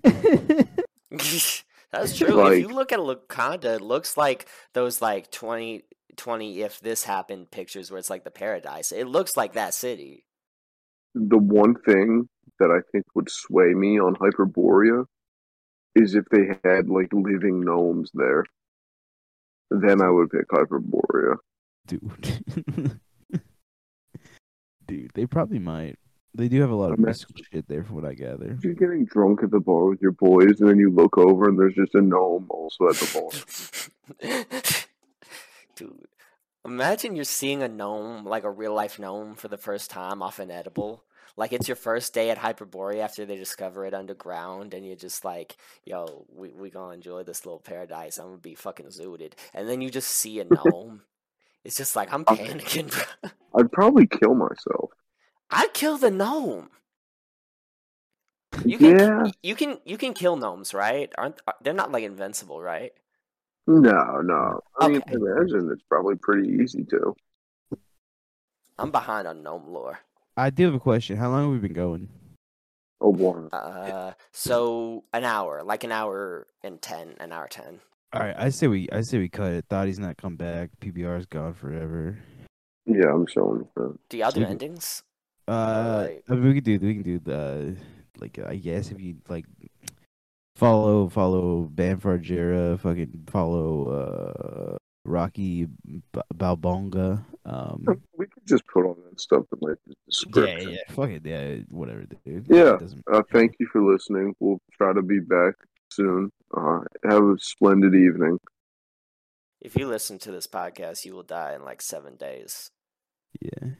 [SPEAKER 5] That's true. if you look at Wakanda, it looks like those like 20, 20 if this happened pictures where it's like the paradise. It looks like that city.
[SPEAKER 3] The one thing that I think would sway me on Hyperborea is if they had like living gnomes there. Then I would pick Hyperborea.
[SPEAKER 2] Dude. Dude, they probably might. They do have a lot of
[SPEAKER 3] Imagine-
[SPEAKER 2] mystical shit there, from what I gather.
[SPEAKER 3] You're getting drunk at the bar with your boys and then you look over and there's just a gnome also at the bar.
[SPEAKER 5] Dude, imagine you're seeing a gnome, like a real life gnome, for the first time off an edible. Like it's your first day at Hyperborea after they discover it underground, and you're just like, "Yo, we we gonna enjoy this little paradise. I'm gonna be fucking zooted." And then you just see a gnome. It's just like I'm panicking.
[SPEAKER 3] I'd probably kill myself.
[SPEAKER 5] I'd kill the gnome. You can,
[SPEAKER 3] yeah.
[SPEAKER 5] you can, you can kill gnomes, right? Aren't they're not like invincible, right?
[SPEAKER 3] No, no. I mean,
[SPEAKER 5] Okay.
[SPEAKER 3] imagine it's probably pretty easy to.
[SPEAKER 5] I'm behind on gnome lore.
[SPEAKER 2] I do have a question. How long have we been going?
[SPEAKER 3] A one.
[SPEAKER 5] Uh, so an hour, like an hour and ten, an hour ten.
[SPEAKER 2] All right, I say we. I say we cut it. Thought he's not come back. PBR's gone forever.
[SPEAKER 3] Yeah, I'm showing that.
[SPEAKER 5] Do y'all do endings?
[SPEAKER 2] Uh,
[SPEAKER 5] Alright.
[SPEAKER 2] I mean, we can do. We can do the like. I guess if you like, follow follow Banfar Fucking follow uh Rocky B- Balbonga. Um.
[SPEAKER 3] We could just put all that stuff in like the
[SPEAKER 2] Yeah,
[SPEAKER 3] description.
[SPEAKER 2] yeah. yeah, Fuck it. Yeah. Whatever, dude.
[SPEAKER 3] Yeah, Uh, thank you for listening. We'll try to be back soon. Uh, have a splendid evening.
[SPEAKER 5] If you listen to this podcast, you will die in like seven days.
[SPEAKER 2] Yeah.